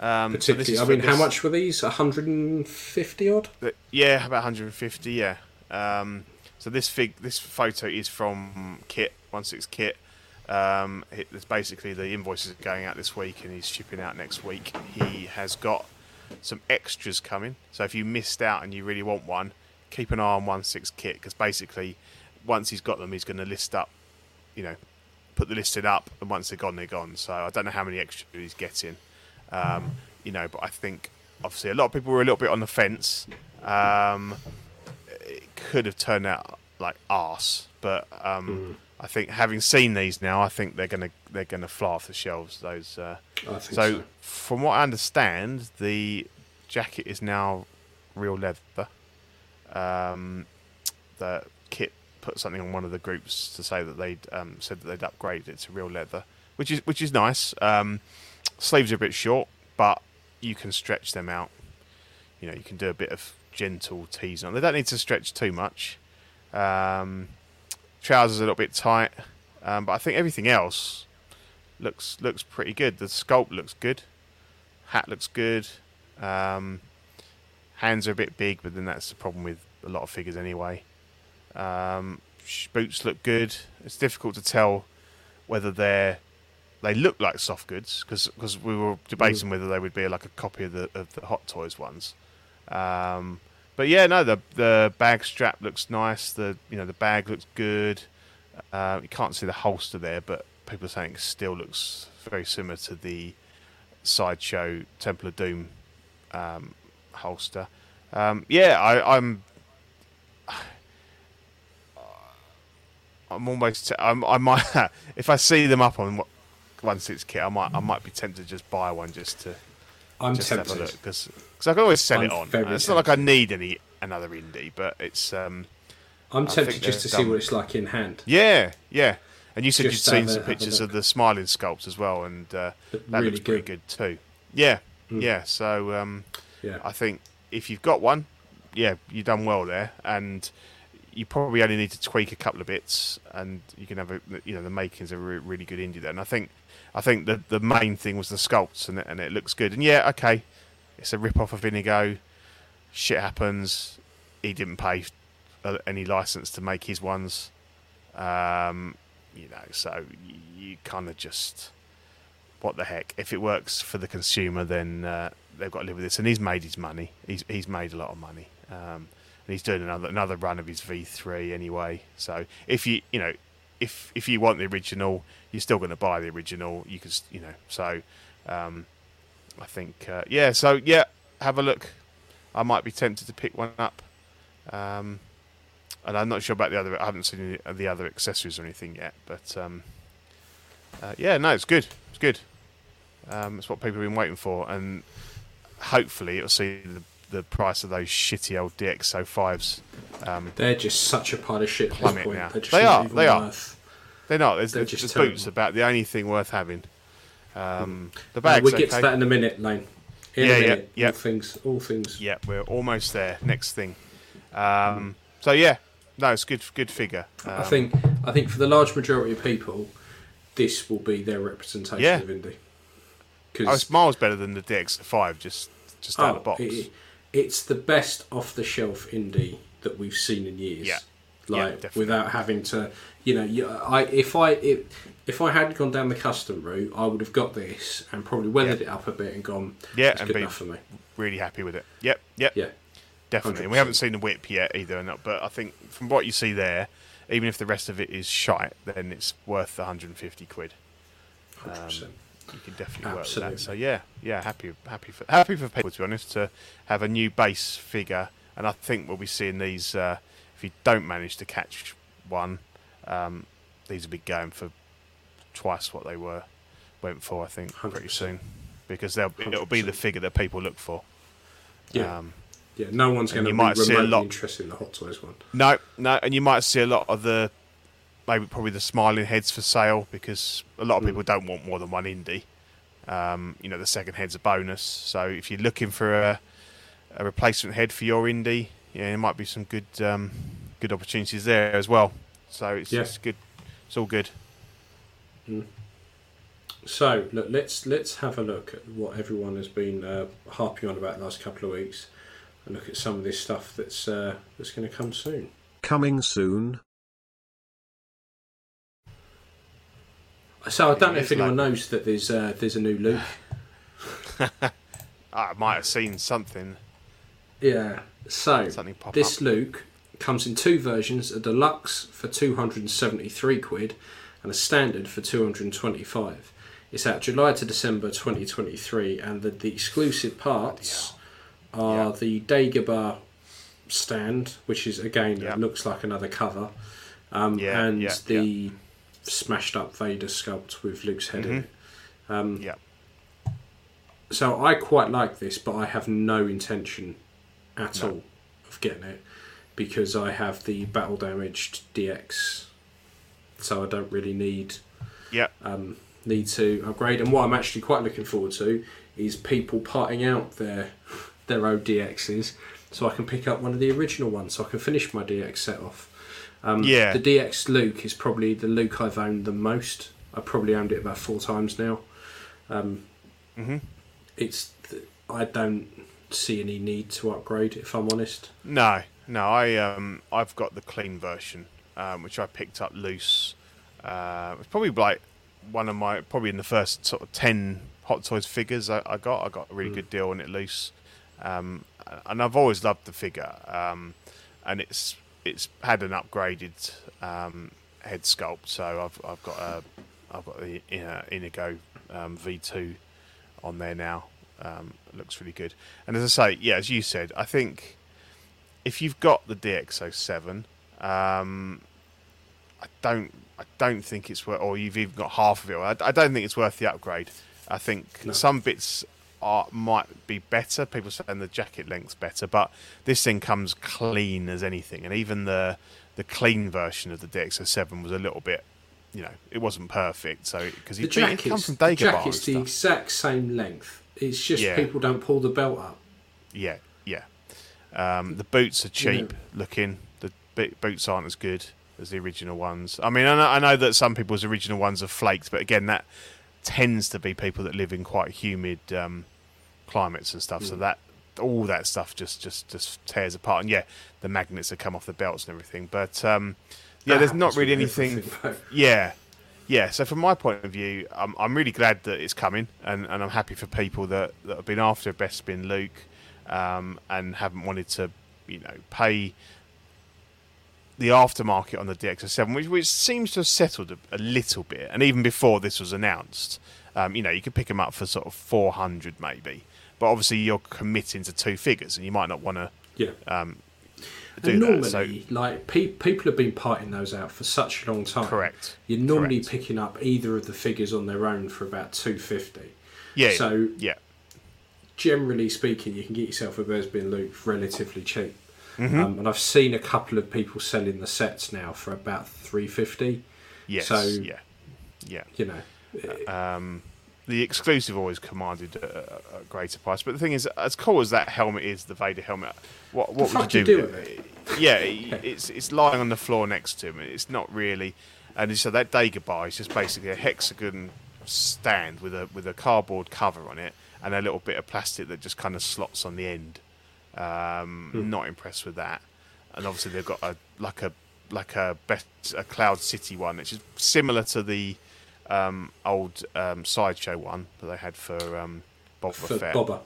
Um, so this Particularly, is I mean, how much were these? 150 odd. The- yeah, about 150. Yeah. Um, so this fig, this photo is from Kit One Six Kit. Um, it- it's basically the invoices are going out this week, and he's shipping out next week. He has got some extras coming. So if you missed out and you really want one, keep an eye on One Six Kit because basically, once he's got them, he's going to list up. You know, put the listing up, and once they're gone, they're gone. So I don't know how many extras he's getting. Um, you know, but I think obviously a lot of people were a little bit on the fence. Um, it could have turned out like arse, but um, I think having seen these now, I think they're gonna they're gonna fly off the shelves. Those. Uh, so, so. from what I understand, the jacket is now real leather. Um, the kit put something on one of the groups to say that they'd um, said that they'd upgraded it to real leather, which is which is nice. Sleeves are a bit short, but you can stretch them out. You know, you can do a bit of gentle teasing on. They don't need to stretch too much. Um, trousers are a little bit tight, um, but I think everything else looks looks pretty good. The sculpt looks good. Hat looks good. Um, hands are a bit big, but then that's the problem with a lot of figures anyway. Um, boots look good. It's difficult to tell whether they're they look like soft goods because we were debating whether they would be like a copy of the of the Hot Toys ones. Um, but yeah, no, the the bag strap looks nice. The you know the bag looks good. Uh, you can't see the holster there, but people are saying it still looks very similar to the sideshow Temple of Doom um, holster. Um, yeah, I, I'm. I'm almost. I'm, I might. if I see them up on one six kit, I might. I might be tempted to just buy one just to I'm just have a tempted. look because I can always sell I'm it on. It's not like I need any another indie, but it's um I'm tempted just to they're see what it's like in hand. yeah, yeah. And you said Just you'd seen a- some pictures of the smiling sculpts as well, and uh, that really looks pretty good. good too. Yeah, Mm. yeah. So um, Yeah. I think if you've got one, yeah, you've done well there, and you probably only need to tweak a couple of bits, and you can have a you know the makings of a re- really good indie there. And I think I think the the main thing was the sculpts, and it, and it looks good. And yeah, okay, it's a rip off of Inigo. Shit happens. He didn't pay uh, any license to make his ones. Um, you know, so you, you kind of just what the heck? If it works for the consumer, then uh, they've got to live with this. And he's made his money. He's he's made a lot of money. Um, and he's doing another another run of his V3 anyway. So if you you know if if you want the original, you're still going to buy the original. You can you know so um, I think uh, yeah. So yeah, have a look. I might be tempted to pick one up. Um, and I'm not sure about the other. I haven't seen the other accessories or anything yet. But um, uh, yeah, no, it's good. It's good. Um, it's what people have been waiting for, and hopefully it'll see the, the price of those shitty old DX05s. Um, They're just such a pile of shit Plummet now. They are, they are. worth- they're not. There's, They're the, just the boots about the only thing worth having. Um, the Uh, bags. we'll get okay. to that in a minute, Lane. In Yeah, a yeah, minute. yeah. All things. All things. Yeah, we're almost there. Next thing. Um, so yeah, no, it's good. Good figure. Um, I think. I think for the large majority of people, this will be their representation Yeah. of indie. oh, Because it's miles better than the DX5. Just just out of the box. Oh, it- it's the best off the shelf indie that we've seen in years. Yeah. Yeah, Like definitely. without having to, you know, you, I if I if, if I had gone down the custom route, I would have got this and probably weathered it up a bit and gone. Yeah, and good be- enough for me. really happy with it. Yep, yep, Yeah, definitely. And we haven't seen the whip yet either, and- but I think from what you see there, even if the rest of it is shite, then it's worth the 150 quid. hundred percent. Um, You can definitely work with that. So yeah, yeah, happy, happy for happy for people to be honest to have a new base figure, and I think we'll be seeing these. Uh, if you don't manage to catch one, um, these will be going for twice what they were went for. I think pretty 100%. soon, because they'll it'll be the figure that people look for. Yeah, Um, yeah. No one's going to be might see a remotely lot- interested in the Hot Toys one. No, no, and you might see a lot of the maybe probably the smiling heads for sale because a lot of Mm. people don't want more than one indie. Um, you know, the second head's a bonus. So if you're looking for a, a replacement head for your indie, yeah, there might be some good um, good opportunities there as well. So it's Yeah. it's good. It's all good. So look, let's let's have a look at what everyone has been uh, harping on about the last couple of weeks, and look at some of this stuff that's uh, that's going to come soon. Coming soon. So I don't know if anyone like- knows that there's uh, there's a new Luke. I might have seen something. Yeah. So Something this up. Luke comes in two versions: a deluxe for two hundred and seventy-three quid, and a standard for two hundred and twenty-five. It's out July to December twenty twenty-three, and the, the exclusive parts are Yeah. the Dagobah stand, which is again Yeah. looks like another cover, um, Yeah, and yeah, the smashed up Vader sculpt with Luke's head in it. Um, Yeah. So I quite like this, but I have no intention at No. all of getting it because I have the battle damaged DX, so I don't really need Yeah. um, need to upgrade. And what I'm actually quite looking forward to is people parting out their their ODXs so I can pick up one of the original ones, so I can finish my DX set off. Um, Yeah. The DX Luke is probably the Luke I've owned the most. I probably owned it about four times now. Um, Mhm. It's I don't see any need to upgrade if I'm honest. No, no. I um, I've got the clean version, um, which I picked up loose. Uh, it's probably like one of my probably in the first sort of ten Hot Toys figures I, I got. I got a really good deal on it loose, um, and I've always loved the figure. Um, and it's it's had an upgraded um, head sculpt, so I've I've got a I've got the uh, Inigo um, V2 on there now. Um, it looks really good. And as I say, yeah, as you said, I think if you've got the DX07, um, I don't, I don't think it's worth, or you've even got half of it. I, I don't think it's worth the upgrade. I think No. some bits are might be better. People saying the jacket length's better, but this thing comes clean as anything, and even the the clean version of the DX07 was a little bit. You know, it wasn't perfect, so because The it, it come from the Dagobah and jacket's the exact same length. It's just Yeah. people don't pull the belt up. Yeah, yeah. Um, the boots are cheap looking. The boots aren't as good as the original ones. I mean, I know, I know that some people's original ones are flaked, but again, that tends to be people that live in quite humid um, climates and stuff. Mm. So that all that stuff just just just tears apart. And yeah, the magnets that come off the belts and everything. But um, yeah, That there's not really anything. Yeah, yeah. So from my point of view, I'm, I'm really glad that it's coming, and, and I'm happy for people that, that have been after Bespin Luke, um, and haven't wanted to, you know, pay the aftermarket on the DX7, which, which seems to have settled a, a little bit. And even before this was announced, um, you know, you could pick them up for sort of 400 maybe, but obviously you're committing to two figures, and you might not want to Yeah. um, do And that. normally, So like pe- people have been parting those out for such a long time. Correct. You're normally Correct. picking up either of the figures on their own for about two fifty. yeah, So yeah. generally speaking, you can get yourself a Bespin Luke relatively cheap. Mm-hmm. Um, and I've seen a couple of people selling the sets now for about three fifty. Yes. So- yeah. Yeah. You know, Um, the exclusive always commanded a, a greater price, but the thing is, as cool as that helmet is, the Vader helmet, what what The would you you do, do with with it? Yeah, it's it's lying on the floor next to him. It's not really, and so that Dagobah bar is just basically a hexagon stand with a with a cardboard cover on it and a little bit of plastic that just kind of slots on the end. Um, Hmm. Not impressed with that, and obviously they've got a like a like a best a Cloud City one, which is similar to the um, old um, sideshow one that they had for um, Boba for Fett. Boba.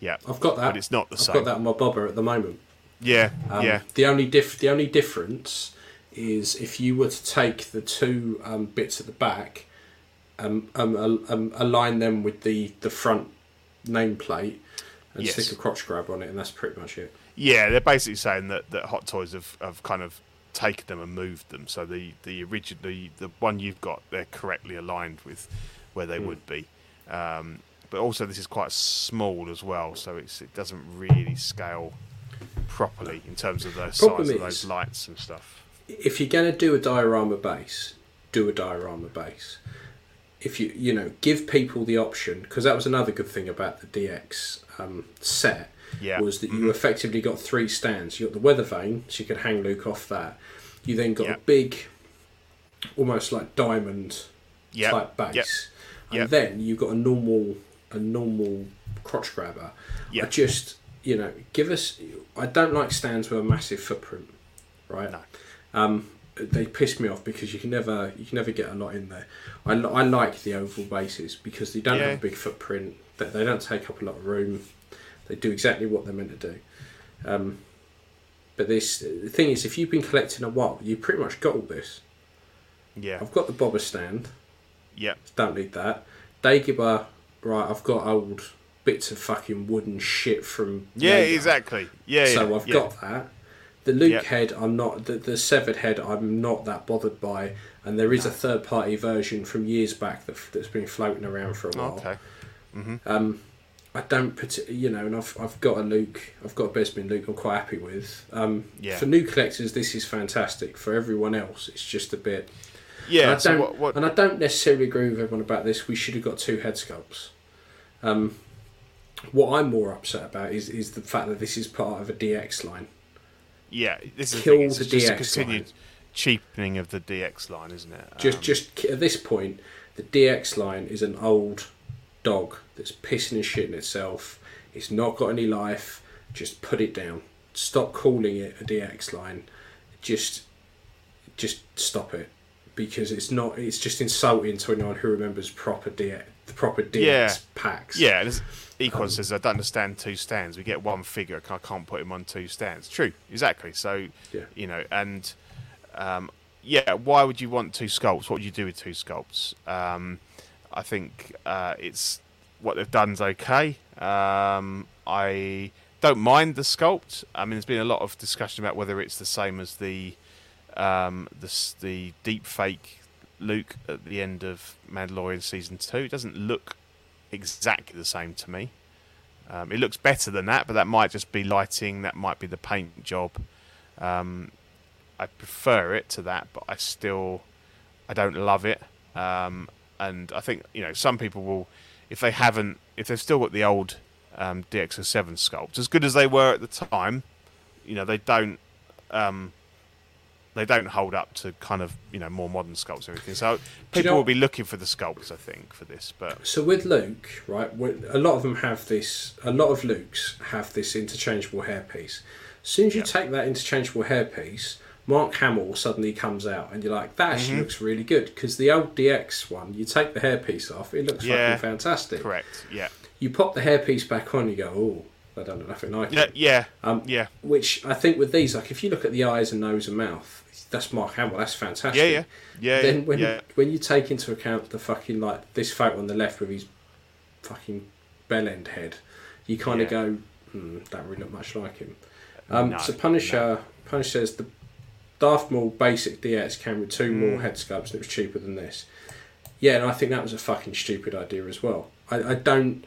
Yeah, I've got that. but it's not the I've same. got that on my Boba at the moment. Yeah, Um, yeah, The only diff- the only difference is if you were to take the two um, bits at the back, um, um, um, align them with the the front nameplate, and Yes. stick a crotch grab on it, and that's pretty much it. yeah. They're basically saying that, that Hot Toys have, have kind of taken them and moved them. So the the original the, the one you've got, they're correctly aligned with where they would be. Um, but also, this is quite small as well, so it's it doesn't really scale properly in terms of the Problem size of those lights and stuff. If you're going to do a diorama base, do a diorama base. If you you know give people the option because that was another good thing about the DX um, set Yeah. was that you effectively got three stands. You got the weather vane, so you could hang Luke off that. You then got Yeah. a big, almost like diamond Yeah, type base, Yep. and Yep. then you got a normal a normal crotch grabber. I just you know give us. I don't like stands with a massive footprint, right? No. Um, they piss me off because you can never you can never get a lot in there. I, I like the oval bases because they don't Yeah. have a big footprint. That they don't take up a lot of room. They do exactly what they're meant to do. Um, but this the thing is, if you've been collecting a while, you pretty much got all this. Yeah, I've got the Boba stand. yeah, Don't need that. Dagobah, right? I've got old bits of fucking wooden shit from yeah, exactly. Yeah, So yeah, I've yeah. got that. The Luke Yeah. head, I'm not. The, the severed head, I'm not that bothered by. And there is a third party version from years back that, that's been floating around for a while. Okay. Um, I don't, parti- you know, and I've, I've got a Luke, I've got a Bespin Luke I'm quite happy with. Um, Yeah. For new collectors, this is fantastic. For everyone else, it's just a bit. Yeah. and I so don't, what? what and I don't necessarily agree with everyone about this. We should have got two head sculpts. Um, What I'm more upset about is is the fact that this is part of a DX line. Yeah, this is Kill the the just a DX continued line. cheapening of the DX line, isn't it? Just Um, just at this point, the DX line is an old dog that's pissing and shitting itself. It's not got any life. Just put it down. Stop calling it a DX line. Just just stop it because it's not. It's just insulting to anyone who remembers proper DX, the proper DX Yeah. packs. Yeah, and Econ says, I don't understand two stands. We get one figure, I can't put him on two stands. True, exactly. So, Yeah. you know, and um, yeah, why would you want two sculpts? What would you do with two sculpts? Um, I think uh, it's what they've done's okay. Um, I don't mind the sculpt. I mean, there's been a lot of discussion about whether it's the same as the um, the the deep fake Luke at the end of Mandalorian season two. It doesn't look exactly the same to me. Um, it looks better than that, but that might just be lighting. That might be the paint job. Um, I prefer it to that, but I still I don't love it. Um, and I think you know some people will, if they haven't, if they've still got the old um, DX07 sculpts, as good as they were at the time, you know they don't. Um, they don't hold up to kind of you know more modern sculpts and everything. So people will be looking for the sculpts, I think, for this. But So with Luke, right, a lot of them have this. A lot of Lukes have this interchangeable hairpiece. As soon as you Yeah. take that interchangeable hairpiece, Mark Hamill suddenly comes out, and you're like, that actually looks really good. Because the old DX one, you take the hairpiece off, it looks Yeah. fucking fantastic. correct, yeah, You pop the hairpiece back on, you go, oh, I don't look nothing like yeah, it. yeah, Um, yeah, Which I think with these, like, if you look at the eyes and nose and mouth, that's Mark Hamill. That's fantastic. yeah, yeah, yeah. Then when yeah. when you take into account the fucking like this photo on the left with his fucking bell end head, you kind Yeah. of go, hmm, don't really look much like him. Um, No, so Punisher, Punisher says the Darth Maul basic DX came with two Mm. more head sculpts and it was cheaper than this. Yeah, and I think that was a fucking stupid idea as well. I, I don't.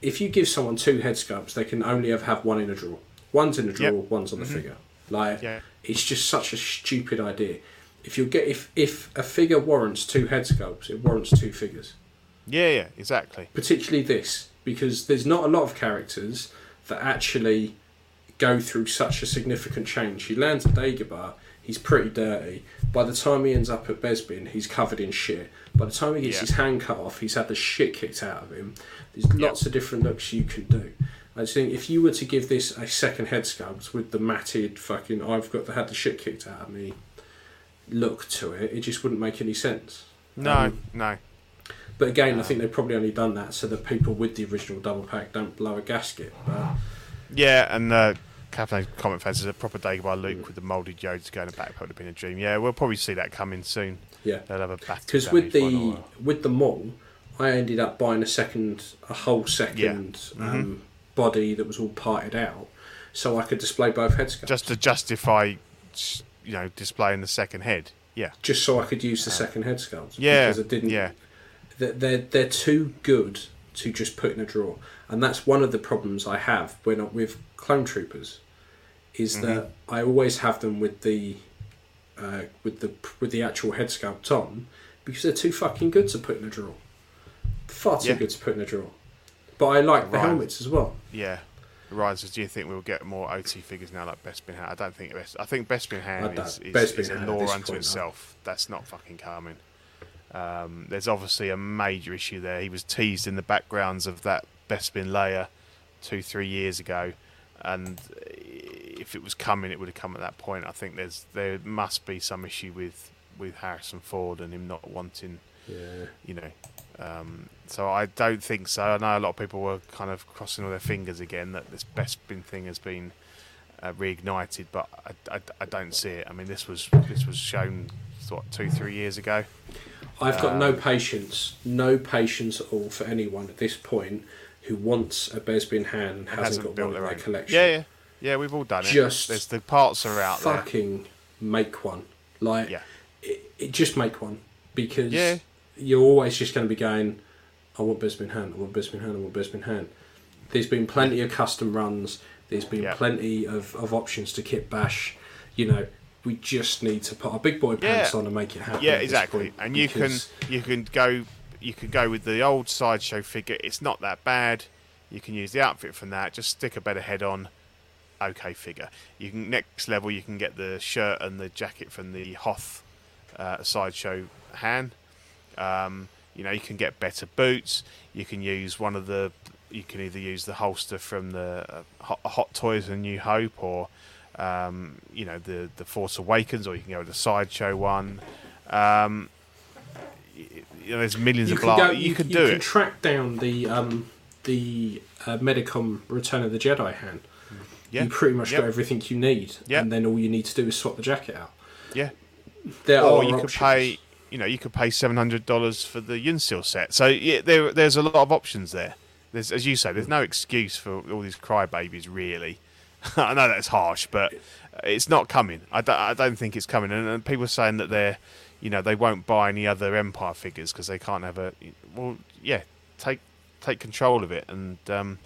If you give someone two head sculpts, they can only have, have one in a drawer. One's in a drawer, Yep. Mm-hmm. one's on the figure. Like, Yeah. it's just such a stupid idea. If you get if if a figure warrants two head sculpts, it warrants two figures. Yeah, yeah, exactly. Particularly this, because there's not a lot of characters that actually go through such a significant change. He lands at Dagobah, he's pretty dirty. By the time he ends up at Bespin, he's covered in shit. By the time he gets Yeah. his hand cut off, he's had the shit kicked out of him. There's lots of different looks you can do. I just think if you were to give this a second head sculpt with the matted fucking I've got the had the shit kicked out of me look to it, it just wouldn't make any sense. No, Um, no. But again, I think they've probably only done that so that people with the original double pack don't blow a gasket. But Yeah, and uh, Captain comment fans is a proper Dagobah Luke with the moulded Yodas going to back would have been a dream. Yeah, we'll probably see that coming soon. yeah, They'll have a battle. because with the with the Maul, I ended up buying a second, a whole second Mm-hmm. um, body that was all parted out, so I could display both head sculpts. just to justify, you know, displaying the second head. Yeah, just so I could use the second head sculpt. yeah, because I didn't. yeah, they're they're too good to just put in a drawer, and that's one of the problems I have when with clone troopers, is Mm-hmm. that I always have them with the uh, with the with the actual head sculpt on because they're too fucking good to put in a drawer. Far too Yeah. good to put in a drawer. But I like the helmets as well. yeah. Ryan says, "Do you think we'll get more OT figures now, like Bespin Han?" I don't think. Best, I think Bespin I Han is, is, Bespin is a law unto itself. That's not fucking coming. Um, there's obviously a major issue there. He was teased in the backgrounds of that Bespin Leia two, three years ago, and if it was coming, it would have come at that point. I think there's there must be some issue with with Harrison Ford and him not wanting Yeah. you know. Um, so I don't think so. I know a lot of people were kind of crossing all their fingers again that this Bespin thing has been uh, reignited, but I, I, I don't see it. I mean, this was this was shown what two three years ago. I've got Um, no patience, no patience at all for anyone at this point who wants a Bespin Han and and hasn't, got one in their own. collection. Yeah, yeah, yeah. We've all done it. Just There's the parts are out there. fucking make one. Like, Yeah. it, it just make one because Yeah. you're always just going to be going. I want Bespin Han. I want Bespin Han. I want Bespin Han. There's been plenty of custom runs. There's been Yeah. plenty of, of options to kit bash. You know, we just need to put our big boy pants Yeah. on and make it happen. Yeah, exactly. And you can you can go you can go with the old sideshow figure. It's not that bad. You can use the outfit from that. Just stick a better head on. Okay, figure. You can next level. You can get the shirt and the jacket from the Hoth uh, sideshow Han. Um, you know, you can get better boots. You can use one of the. You can either use the holster from the uh, Hot, Hot Toys and New Hope, or um, you know the the Force Awakens, or you can go with the sideshow one. Um, you know, there's millions You of blah. go. you, You, can you do can it. track down the um, the uh, Medicom Return of the Jedi Han. Yeah. You pretty much Yep. got everything you need, Yep. and then all you need to do is swap the jacket out. Yeah. There or are you could pay you know you could pay seven hundred dollars for the Yunsil set. So yeah, there there's a lot of options there. There's as you say, there's no excuse for all these crybabies really. I know that's harsh, but it's not coming. I don't, I don't think it's coming. And, and people are saying that they're you know they won't buy any other Empire figures because they can't have a well yeah take take control of it and um,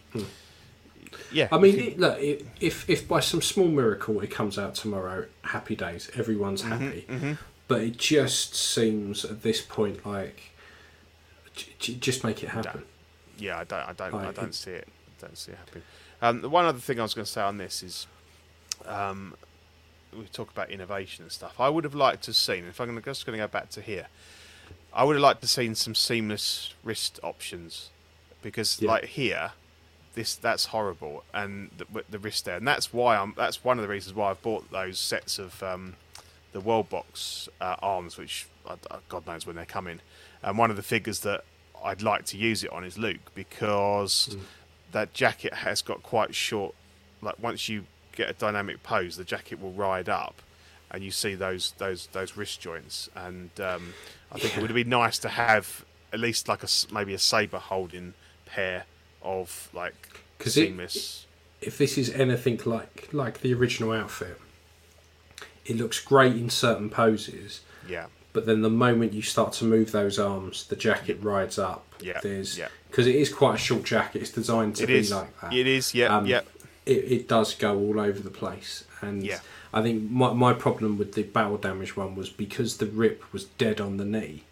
yeah. Hmm. I mean, it, look, i if if by some small miracle it comes out tomorrow, happy days, everyone's Mm-hmm, happy. But it just seems at this point like j- j- just make it happen. yeah, I don't, I don't, I don't see it. Don't see it happening. Um, the one other thing I was going to say on this is, um, we talk about innovation and stuff. I would have liked to have seen. If I'm gonna, just going to go back to here, I would have liked to have seen some seamless wrist options, because Yeah. like here, this that's horrible, and the, the wrist there, and that's why I'm. That's one of the reasons why I've bought those sets of um, the World Box uh, arms, which uh, God knows when they're coming. And one of the figures that I'd like to use it on is Luke because that jacket has got quite short. Like once you get a dynamic pose, the jacket will ride up, and you see those those those wrist joints. And um, I think it would be nice to have at least like a maybe a saber holding pair of like 'Cause it- seamless. If this is anything like like the original outfit, it looks great in certain poses. yeah, But then the moment you start to move those arms, the jacket rides up. Yeah, There's yeah. because it is quite a short jacket. It's designed to it be is. like that. It is. Yeah, Um, yeah. It, it does go all over the place, and Yeah. I think my my problem with the battle damage one was because the rip was dead on the knee.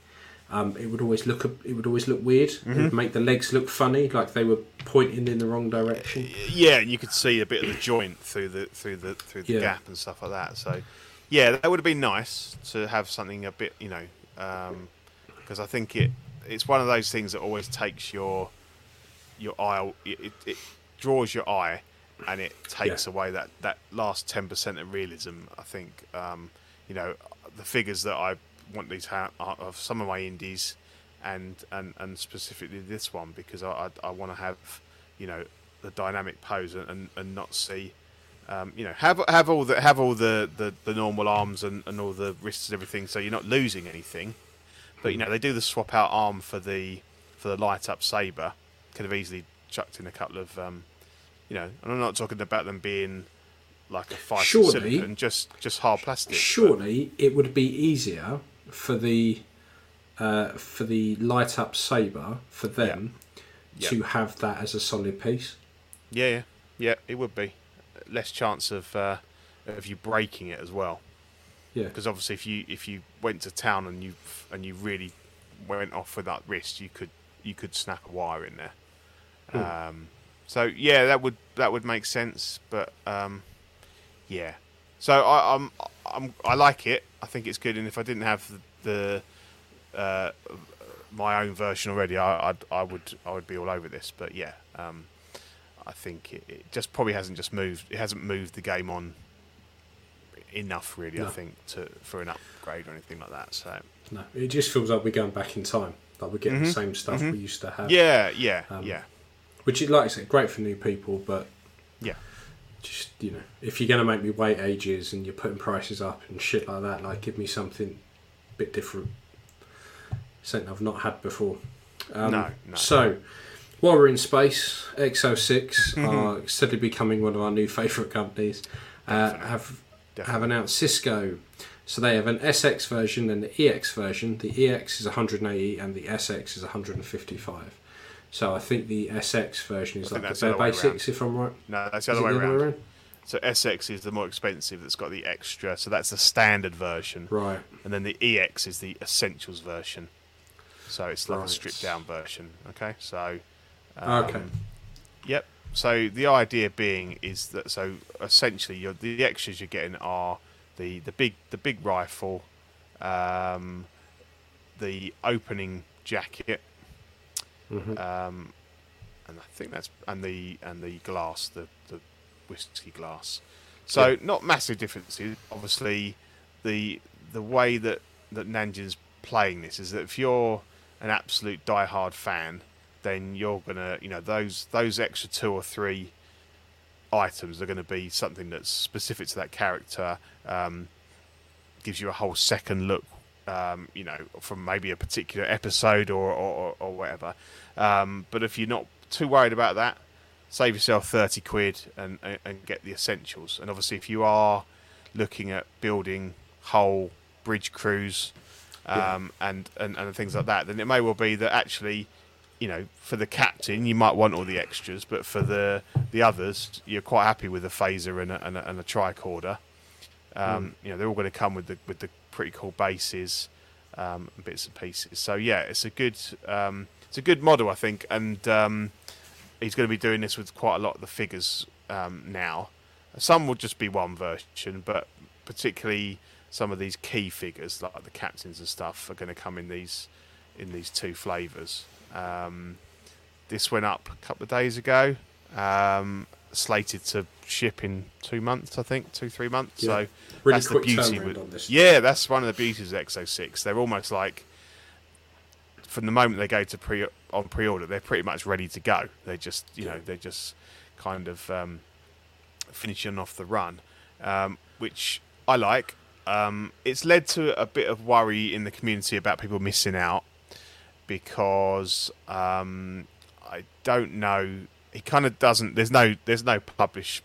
Um, it would always look it would always look weird. It Mm-hmm. would make the legs look funny, like they were pointing in the wrong direction. Yeah, and you could see a bit of the joint through the through the through the Yeah. gap and stuff like that. So, yeah, that would have been nice to have something a bit, you know, because I think it it's one of those things that always takes your your eye, it, it, it draws your eye, and it takes Yeah. away that that last ten percent of realism. I think, um, you know, the figures that I want these ha- are of some of my indies, and and and specifically this one because I I, I want to have, you know, the dynamic pose and, and, and not see. Um, you know, have have all the have all the, the, the normal arms and, and all the wrists and everything, so you're not losing anything. But you know, they do the swap out arm for the for the light up saber. Could have easily chucked in a couple of, um, you know, and I'm not talking about them being like a five Surely- silicon, just just hard plastic. but- Surely it would be easier for the uh, for the light up saber for them Yeah. to have that as a solid piece. Yeah, yeah, yeah, it would be less chance of uh, of you breaking it as well. Yeah, Because obviously, if you if you went to town and you and you really went off with that wrist, you could you could snap a wire in there. Um, so yeah, that would that would make sense. But um, yeah, so I, I'm I'm I like it. I think it's good. And if I didn't have the, uh, my own version already, I I'd, I would I would be all over this. But yeah, um, I think it, it just probably hasn't just moved. It hasn't moved the game on enough, really. I think to for an upgrade or anything like that. So no, it just feels like we're going back in time. Like we're getting the same stuff we used to have. Mm-hmm. yeah, yeah, Um, yeah, which is like I said, great for new people, but yeah. just you know, if you're going to make me wait ages and you're putting prices up and shit like that, like give me something a bit different, something I've not had before. Um, No, no. So, while we're in space, EXO-6 are steadily becoming one of our new favourite companies. Uh, Definitely. have have announced Sisko. So they have an SX version and the EX version. The EX is 180 and the SX is 155. So I think the SX version is I like the bare basics, if I'm right. No, that's the other way the around. other way around? So SX is the more expensive. That's got the extra. So that's the standard version, Right. and then the EX is the essentials version. So it's like Right. a stripped down version. Okay, so um, okay. Yep. So the idea being is that so essentially you're, the extras you're getting are the the big the big rifle, um, the opening jacket, um, and I think that's and the and the glass the the whiskey glass. So Yeah. not massive differences. Obviously, the the way that that Nanjin's playing this is that if you're an absolute diehard fan, then you're gonna you know those those extra two or three items are going to be something that's specific to that character. Um, gives you a whole second look, um, you know, from maybe a particular episode or or, or whatever. Um, but if you're not too worried about that, save yourself thirty quid and, and get the essentials. And obviously, if you are looking at building whole bridge crews um, and, and and things like that, then it may well be that actually. You know, for the captain, you might want all the extras, but for the the others, you're quite happy with a phaser and a, and a, and a tricorder. Um, You know, they're all going to come with the with the pretty cool bases, um, and bits and pieces. So yeah, it's a good um, it's a good model, I think, and um, he's going to be doing this with quite a lot of the figures um, now. Some will just be one version, but particularly some of these key figures, like the captains and stuff, are going to come in these in these two flavors. Um, this went up a couple of days ago. Um, slated to ship in two months, I think, two three months. Yeah. So Really that's the beauty with yeah, that's one of the beauties of EXO-6. They're almost like from the moment they go to pre on pre-order, they're pretty much ready to go. They just you know they're just kind of um, finishing off the run, um, which I like. Um, it's led to a bit of worry in the community about people missing out because um, I don't know. He kind of doesn't. There's no. There's no published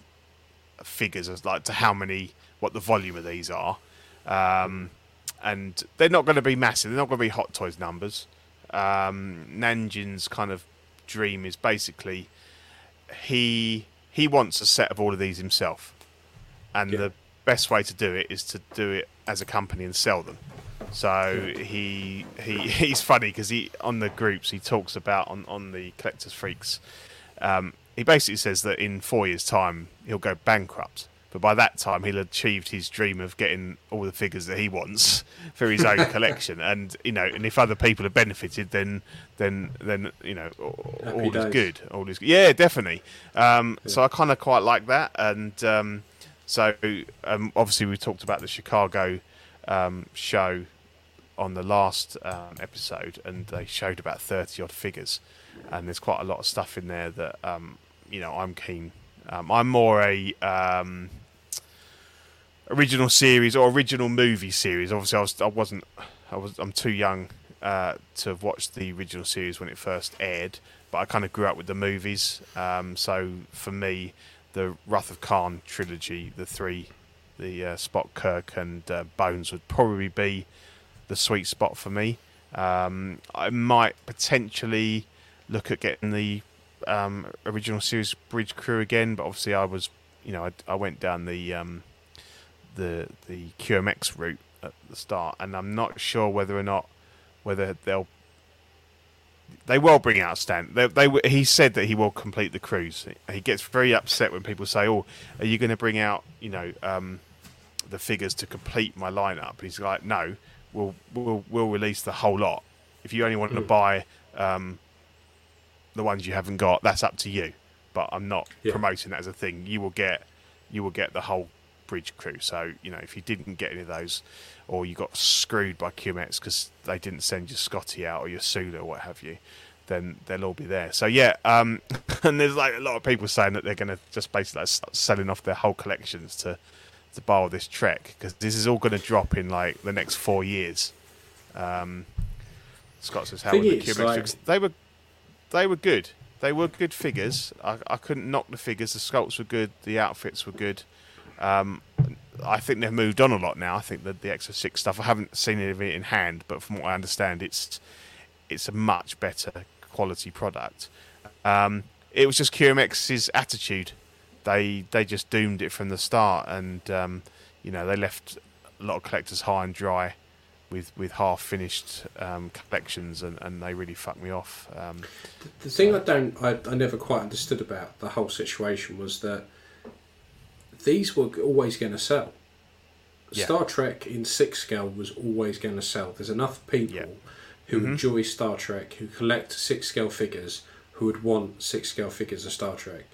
figures as like to how many, what the volume of these are, um, and they're not going to be massive. They're not going to be Hot Toys numbers. Um, Nanjin's kind of dream is basically he he wants a set of all of these himself, and Yeah. the best way to do it is to do it as a company and sell them. So he he he's funny because he on the groups he talks about on on the collectors freaks. Um, he basically says that in four years' time he'll go bankrupt, but by that time he'll achieved his dream of getting all the figures that he wants for his own collection. And you know, and if other people have benefited, then then then you know all, all is good. All is yeah, definitely. Um, So I kind of quite like that, and um, so um, obviously we talked about the Chicago um, show on the last um, episode, and they showed about thirty odd figures, and there's quite a lot of stuff in there that um, you know I'm keen. Um, I'm more a um, original series or original movie series. Obviously, I was I wasn't I was I'm too young uh, to have watched the original series when it first aired, but I kind of grew up with the movies. Um, so for me, the Wrath of Khan trilogy, the three, the uh, Spock, Kirk, and uh, Bones would probably be the sweet spot for me. Um, I might potentially look at getting the um, original series Bridge Crew again, but obviously I was, you know, I, I went down the um, the the QMX route at the start, and I'm not sure whether or not whether they'll they will bring out Stan. They, they he said that he will complete the crews. He gets very upset when people say, "Oh, are you going to bring out you know um, the figures to complete my lineup?" He's like, "No, we'll we'll we'll release the whole lot. If you only want to buy um, the ones you haven't got, that's up to you. But I'm not Yeah. promoting that as a thing. You will get you will get the whole bridge crew. So you know if you didn't get any of those, or you got screwed by QMX because they didn't send your Scotty out or your Sulu or what have you, then they'll all be there. So yeah, um, and there's like a lot of people saying that they're going to just basically like start selling off their whole collections to to buy all this Trek because this is all going to drop in like the next four years. Um, Scott says how were the is, like- They were they were good. They were good figures. I, I couldn't knock the figures. The sculpts were good. The outfits were good. Um, I think they've moved on a lot now. I think that the EXO-6 stuff. I haven't seen any of it in hand, but from what I understand, it's it's a much better quality product. Um, it was just QMX's attitude. They they just doomed it from the start, and um, you know they left a lot of collectors high and dry with with half finished um, collections, and, and they really fuck me off. Um, The thing I don't, I, I never quite understood about the whole situation was that these were always going to sell. Yeah. Star Trek in six scale was always going to sell. There's enough people Yeah. who Mhm. enjoy Star Trek, who collect six scale figures, who would want six scale figures of Star Trek.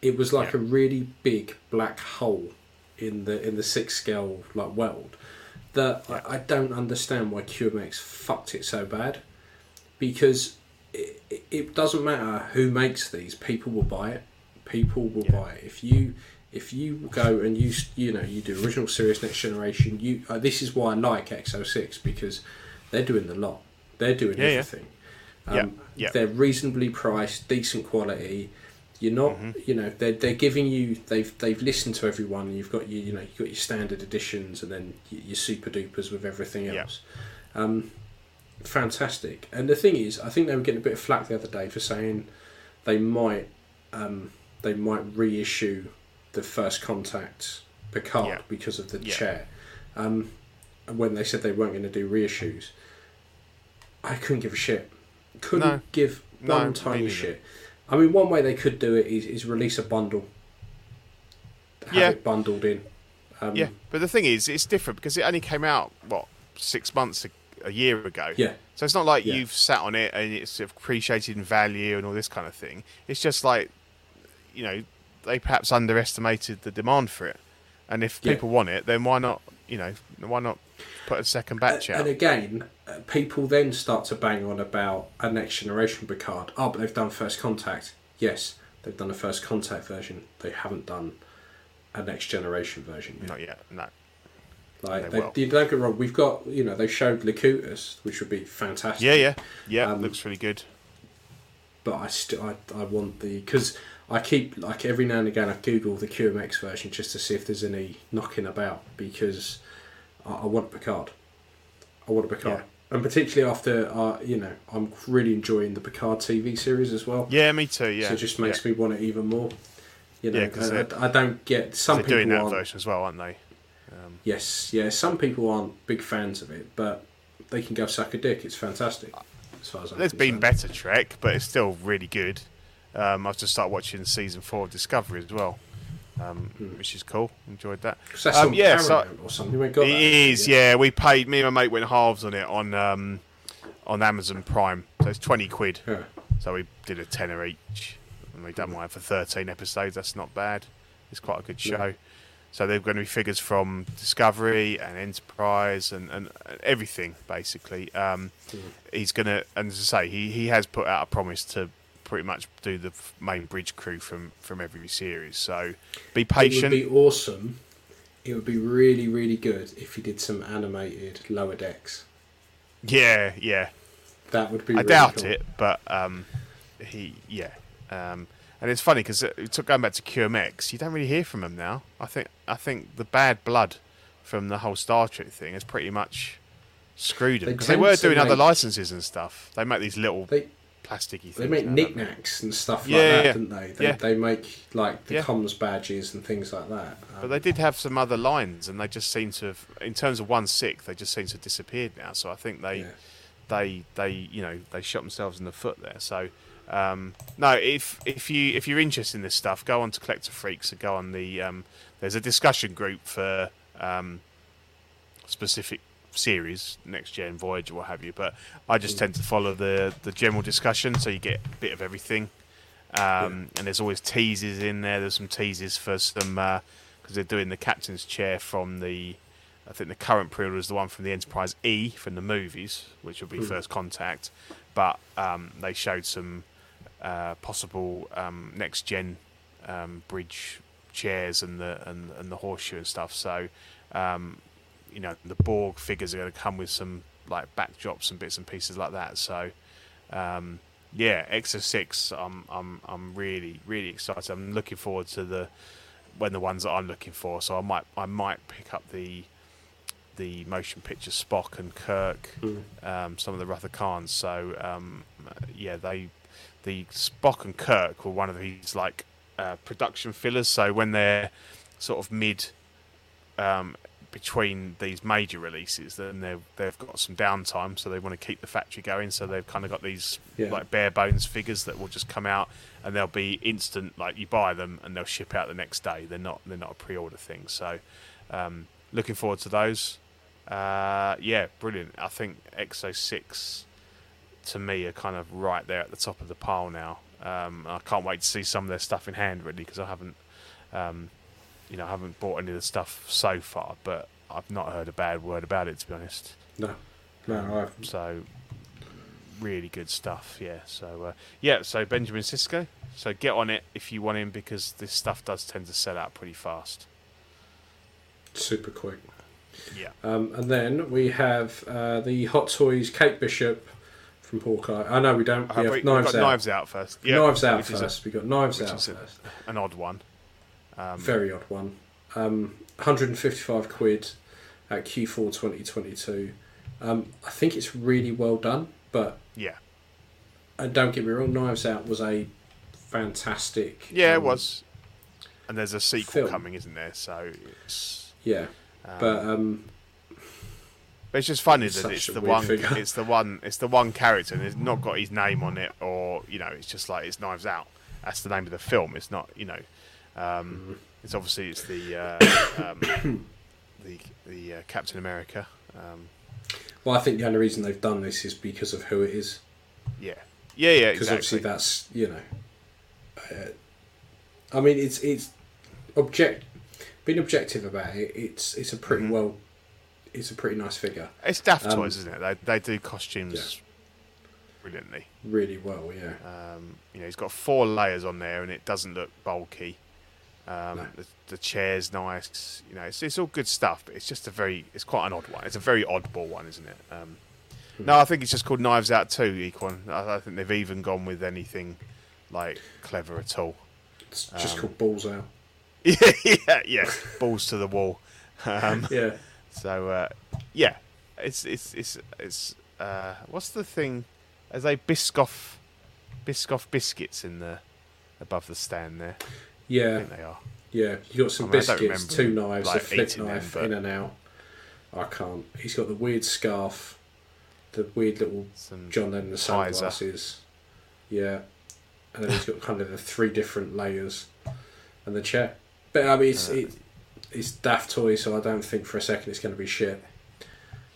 It was like Yeah. a really big black hole in the in the six scale like world that I, I don't understand why QMX fucked it so bad. Because it, it- doesn't matter who makes these people will buy it. People will Yeah. buy it. If you if you go and you you know you do original series next generation you uh, this is why I like EXO-6 because they're doing the lot. They're doing Yeah, yeah. everything. Yeah, um, yeah. they're reasonably priced decent quality you're not Mm-hmm. you know they're, they're giving you they've they've listened to everyone and you've got you you know you've got your standard editions and then your super dupers with everything Yeah. else um, fantastic. And the thing is, I think they were getting a bit of flack the other day for saying they might um, they might reissue the first contact Picard Yeah. because of the Yeah. chair. Um, and when they said they weren't going to do reissues, I couldn't give a shit. Couldn't No. give one me tiny shit. I mean, one way they could do it is, is release a bundle. Have Yeah. it bundled in. Um, yeah, but the thing is, it's different because it only came out what six months, a, a year ago. Yeah. So it's not like Yeah. you've sat on it and it's appreciated in value and all this kind of thing. It's just like, you know, they perhaps underestimated the demand for it. And if Yeah. people want it, then why not, you know, why not put a second batch And out? And again, people then start to bang on about a next generation Picard. Oh, but they've done First Contact. Yes, they've done a First Contact version. They haven't done a next generation version yet. Not yet, no. Like, they they, don't get wrong. We've got, you know, they showed Locutus, which would be fantastic. Yeah, yeah, yeah. Um, looks really good. But I still, I, I want the because I keep like every now and again I Google the QMX version just to see if there's any knocking about because I, I want Picard. I want a Picard, and particularly after uh, you know I'm really enjoying the Picard TV series as well. Yeah, me too. Yeah, so it just makes yeah. me want it even more. You know, Yeah, 'cause and they're- I, I don't get some people doing that aren't. version as well, aren't they? Um, Yes, yeah, some people aren't big fans of it, but they can go suck a dick. It's fantastic. As far as I'm There's been better Trek, but it's still really good. Um, I've just started watching season four of Discovery as well, um, which is cool. Enjoyed that. Um, yeah, so- or something. We got It is, yeah. We paid. Me and my mate went halves on it on um, on Amazon Prime, so it's twenty quid. Yeah. So we did a tenner each, and we done one for thirteen episodes. That's not bad. It's quite a good Yeah. show. So they're going to be figures from Discovery and Enterprise and, and everything basically. Um, He's going to, and as I say, he, he has put out a promise to pretty much do the main bridge crew from from every series. So be patient. It would be awesome. It would be really, really good if he did some animated lower decks. Yeah, yeah. That would be. I really doubt cool. it, but um, he, yeah. Um, and it's funny because going back to QMX, you don't really hear from him now. I think I think the bad blood from the whole Star Trek thing has pretty much screwed him because they, tend were doing other licenses and stuff. They make these little They plasticky they make knickknacks and stuff like Yeah, that, yeah. don't they? They, Yeah. they make like the Yeah. comms badges and things like that. Um, But they did have some other lines, and they just seem to have, in terms of one six, they just seem to have disappeared now. So I think they, they, they, you know, they shot themselves in the foot there. So um, no, if if you if you're interested in this stuff, go on to Collector Freaks and go on the. Um, there's a discussion group for um, specific series, next gen, Voyager, what have you. But I just tend to follow the the general discussion, so you get a bit of everything. Um, And there's always teasers in there. There's some teasers for some because they're doing the captain's chair from the. I think the current pre-order is the one from the Enterprise E from the movies, which will be First Contact. But um, they showed some uh, possible um, next gen um, bridge chairs and the and, and the horseshoe and stuff. So um, you know the Borg figures are going to come with some like backdrops and bits and pieces like that. So um, yeah, Exo Six, I'm I'm I'm really really excited. I'm looking forward to the when the ones that I'm looking for. So I might I might pick up the the motion picture Spock and Kirk, um, some of the Wrath of Khans. So um, yeah, they the Spock and Kirk were one of these like uh, production fillers. So when they're sort of mid um, between these major releases, then they've they've got some downtime, so they want to keep the factory going. So they've kind of got these Yeah. like bare bones figures that will just come out and they'll be instant. Like you buy them and they'll ship out the next day. They're not they're not a pre-order thing. So um, looking forward to those. Uh, yeah, brilliant. I think Exo Six to me are kind of right there at the top of the pile now. Um, I can't wait to see some of their stuff in hand really because I haven't, um, you know, I haven't bought any of the stuff so far, but I've not heard a bad word about it to be honest. No, no, I've, So really good stuff, yeah. So uh, yeah, so Benjamin Sisko. So get on it if you want him because this stuff does tend to sell out pretty fast. super quick. Yeah. Um, and then we have uh, the Hot Toys Kate Bishop from Hawkeye. I know we don't. We Have we- we've Knives got Out. Knives Out first. Yeah, Knives Out which is a- first. we got Knives Out first. an odd one. Um, Very odd one. Um, 155 quid at Q4 2022. Um, I think it's really well done, but yeah. and don't get me wrong, Knives Out was a fantastic. Yeah, it um, was. And there's a sequel film. coming, isn't there? So it's. Yeah, Um, but um, but it's just funny it's that it's the one. figure. It's the one. It's the one character, and it's not got his name on it, or you know, it's just like it's Knives Out. That's the name of the film. It's not, you know, um, Mm-hmm. it's obviously it's the uh, um, the the uh, Captain America. Um, well, I think the only reason they've done this is because of who it is. yeah, yeah, yeah, because exactly. obviously that's you know uh, I mean it's it's object being objective about it it's it's a pretty Mhm. well it's a pretty nice figure It's Daft um, Toys, isn't it? They they do costumes brilliantly. really well yeah Um, you know, he's got four layers on there, and it doesn't look bulky. Um, No. the, the chair's nice. You know, it's, it's all good stuff, but it's just a very, it's quite an odd one. It's a very oddball one, isn't it? Um, Hmm. No, I think it's just called Knives Out too, Equan. I, I think they've even gone with anything like clever at all. it's just um, called balls out yeah, yeah, yeah. Balls to the wall. Um, yeah so uh, yeah, it's it's it's it's uh, what's the thing? Are they Biscoff Biscoff biscuits in the above the stand there? I yeah think they are. yeah. You got some I mean, biscuits two knives like, a flip them, knife but- in and out. I can't. He's got the weird scarf the weird little John Lennon sunglasses. Yeah. And then he's got kind of the three different layers. And the chair. But I mean it's Uh, it, it's daft toy so I don't think for a second it's going to be shit.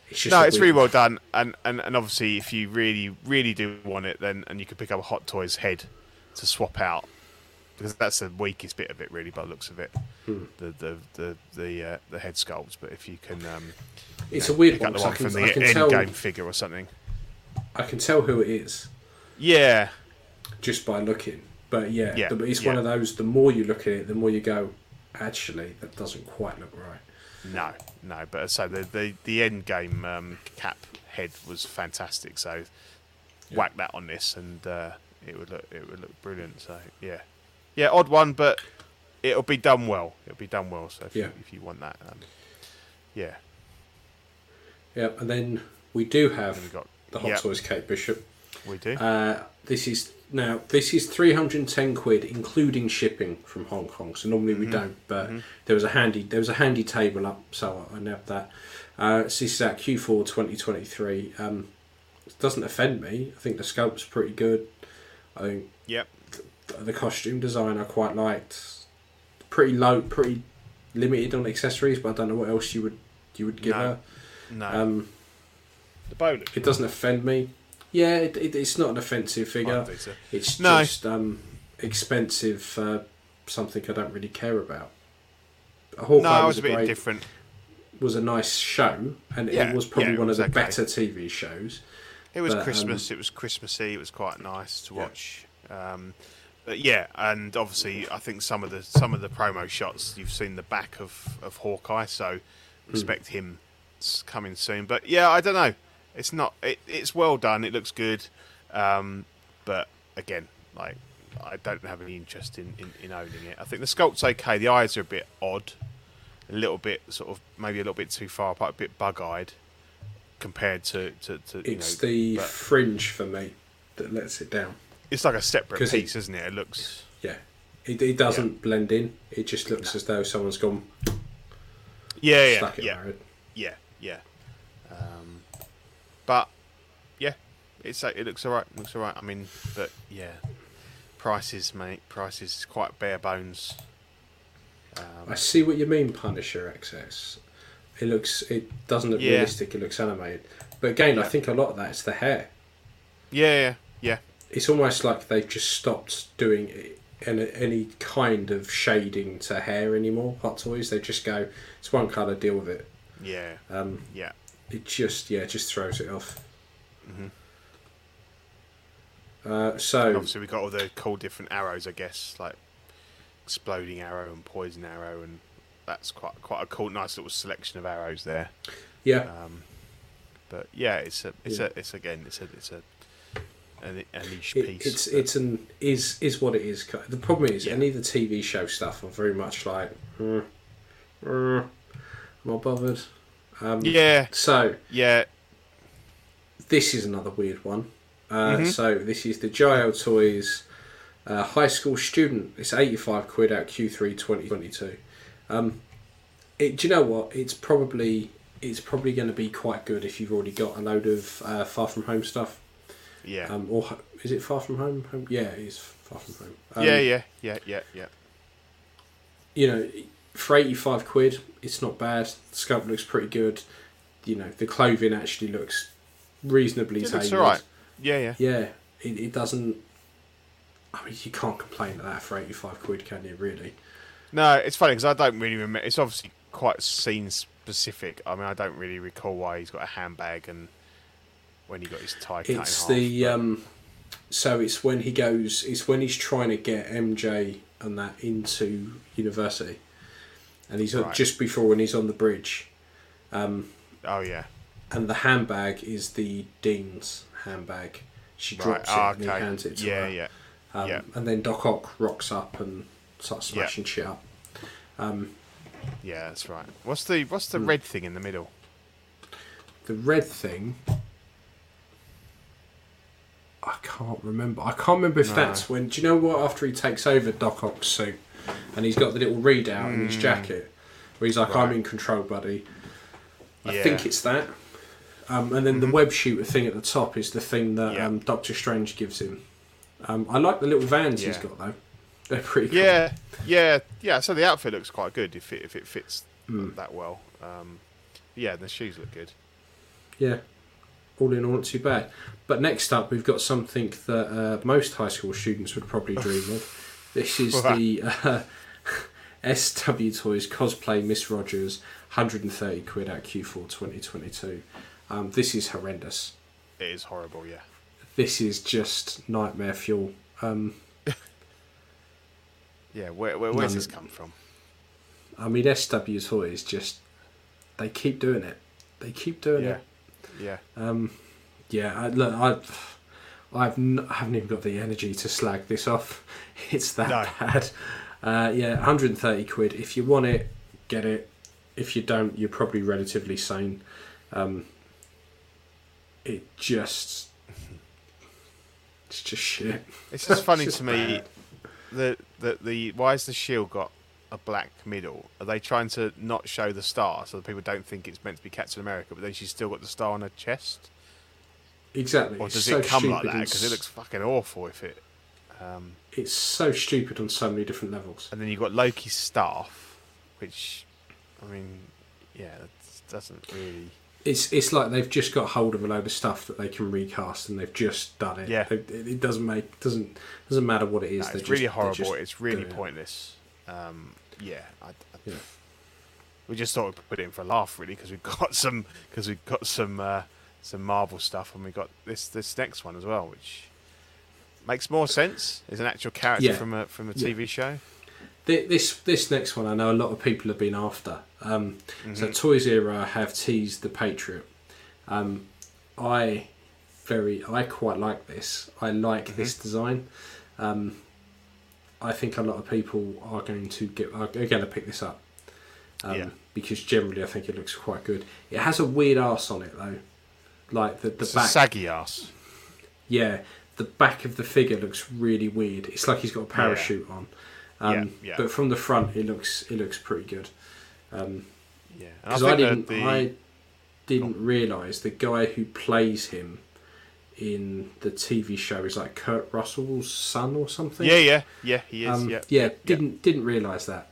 It's just no, it's weird- really well done, and, and and obviously if you really really do want it, then and you could pick up a Hot Toys head to swap out because that's the weakest bit of it, really, by the looks of it. Hmm. The the the the, uh, the head sculpts, but if you can, um, you it's know, a weird one the 'cause I can, from I can end tell game figure or something. I can tell who it is Yeah, just by looking but yeah, Yeah, the, it's one of those the more you look at it the more you go actually that doesn't quite look right no, no, but so the the the Endgame um, cap head was fantastic. So whack that on this, and uh, it would look it would look brilliant. So yeah, yeah, odd one, but it'll be done well. It'll be done well. So if, Yeah. you, if you want that, um, yeah, yeah and then we do have we got the Hot yeah, Toys Kate Bishop we do. Uh, this is now this is three hundred and ten quid including shipping from Hong Kong. So normally Mm-hmm. we don't, but there was a handy there was a handy table up, so I nabbed that. Uh, so this is at Q4 2023. Um, it doesn't offend me. I think the sculpt's pretty good. I think yep. Th- the costume design I quite liked. Pretty low, pretty limited on accessories, but I don't know what else you would you would give No. her. No, Um, the bowler. it doesn't offend me. Yeah, it, it, it's not an offensive figure. It's No. just um, expensive, uh, something I don't really care about. Hawkeye No, it was, was a a bit great, different. was a nice show, and Yeah, it was probably yeah, one was of the okay. better TV shows. It was But, um, Christmas. it was Christmassy. It was quite nice to Yeah. watch. Um, but yeah, and obviously, I think some of the some of the promo shots you've seen the back of, of Hawkeye, so Hmm. him s- coming soon. But yeah, I don't know. It's not. It, it's well done. It looks good. Um, but again, like I don't have any interest in, in, in owning it. I think the sculpt's okay. The eyes are a bit odd, a little bit sort of maybe a little bit too far apart, a bit bug-eyed compared to to, to you It's know. the but- fringe for me that lets it down. It's like a separate piece, isn't it? It looks. Yeah, it, it doesn't blend in. It just looks as though someone's gone. Yeah, yeah, yeah. Yeah, yeah. Um, but yeah, it's it looks alright. Looks alright. I mean, but yeah, prices, mate. Prices quite bare bones. I see what you mean, Punisher XS. It looks, it doesn't look Yeah. realistic. It looks animated. But again, I think a lot of that is the hair. Yeah, yeah, yeah. It's almost like they've just stopped doing any, any kind of shading to hair anymore. Hot Toys, they just go, it's one colour, deal with it. Yeah, Um, yeah. it just, yeah, it just throws it off. Mm-hmm. Uh, so Obviously, we got all the cool different arrows, I guess, like exploding arrow and poison arrow, and that's quite quite a cool, nice little selection of arrows there. yeah, Um, but yeah, it's a it's Yeah. a it's again it's a it's a a, a niche it, piece. it's it's an is is what it is. The problem is Yeah. any of the TV show stuff are very much like, mm, mm, not bothered. Um, yeah So yeah this is another weird one. Uh, Mhm. So this is the Gio Toys uh, high school student. It's eighty five quid out Q3 2022. Um, it, do you know what? It's probably it's probably going to be quite good if you've already got a load of uh, Far From Home stuff. Yeah Um, or is it Far From Home? home? Yeah, it is Far From Home. Um, yeah yeah yeah yeah yeah You know, for eighty five quid, it's not bad. The sculpt looks pretty good. You know, the clothing actually looks reasonably It tailored. looks alright. yeah yeah Yeah, it, it doesn't. I mean, you can't complain at that for eighty five quid, can you? Really? No, it's funny because I don't really remember. It's obviously quite scene specific. I mean, I don't really recall why he's got a handbag and when he got his tie cut It's the um, so it's when he goes. It's when he's trying to get MJ and that into university, and he's Right. just before when he's on the bridge. Um, oh yeah and the handbag is the dean's handbag. She right drops ah, it and he hands it to yeah her. yeah Um, yeah. And then Doc Ock rocks up and starts Yeah. smashing shit up. yeah that's right. What's the what's Hmm. the red thing in the middle? The red thing. I can't remember. I can't remember if No. that's when. Do you know what? After he takes over Doc Ock's suit, and he's got the little readout in his jacket, where he's like, "I'm Hmm. In control, buddy." I Yeah. think it's that. Um, and then the web shooter thing at the top is the thing that Yeah. um, Doctor Strange gives him. Um, I like the little vans he's got though. They're pretty cool. Yeah, yeah, yeah. So the outfit looks quite good if it if it fits Hmm. that well. Um, yeah, the shoes look good. Yeah. All in all, not too bad. But next up, we've got something that uh, most high school students would probably dream of. This is the uh, SW Toys cosplay Miss Rogers, 130 quid at Q4 2022. Um, this is horrendous. It is horrible. Yeah, This is just nightmare fuel. Um, yeah. Where, where where's this come from? I mean, SW Toys just they keep doing it. They keep doing Yeah, it. Yeah. Um, yeah, I, look, I've I've n- I haven't even got the energy to slag this off. It's that No. bad. Uh, yeah, 130 quid. If you want it, get it. If you don't, you're probably relatively sane. Um, it just, it's just shit. It's just funny just to me. The, the the why has the shield got a black middle? Are they trying to not show the star so that people don't think it's meant to be Captain America? But then she's still got the star on her chest, Exactly. or It's does so it come like that? Because it looks fucking awful if it. Um, It's so stupid on so many different levels. and then you've got Loki's staff, which, I mean, yeah, that doesn't really. It's it's like they've just got hold of a load of stuff that they can recast, and they've just done it. Yeah. They- it, it doesn't make doesn't doesn't matter what it is. No, it's just- really they horrible. just It's really pointless. Um, yeah, I, I, Yeah. we just thought we'd put it in for a laugh, really, because we've got some because we've got some uh, some Marvel stuff, and we got this this next one as well, which makes more sense. Is an actual character Yeah. from a from a. TV show. This this next one, I know a lot of people have been after. Um, So Mm-hmm. Toys Era have teased the Patriot. Um, I very I quite like this. I like Mm-hmm. this design. Um, I think a lot of people are going to get are going to pick this up. Um, Yeah. Because generally, I think it looks quite good. It has a weird ass on it though, like the the It's a back. saggy ass. Yeah, the back of the figure looks really weird. It's like he's got a parachute on. Um, Yeah, yeah. But from the front, it looks it looks pretty good. Um, Yeah, because I, that didn't. the- I didn't realise the guy who plays him in the TV show is like Kurt Russell's son or something. yeah, yeah, yeah, he is. Um, yeah, yeah, didn't didn't realise that.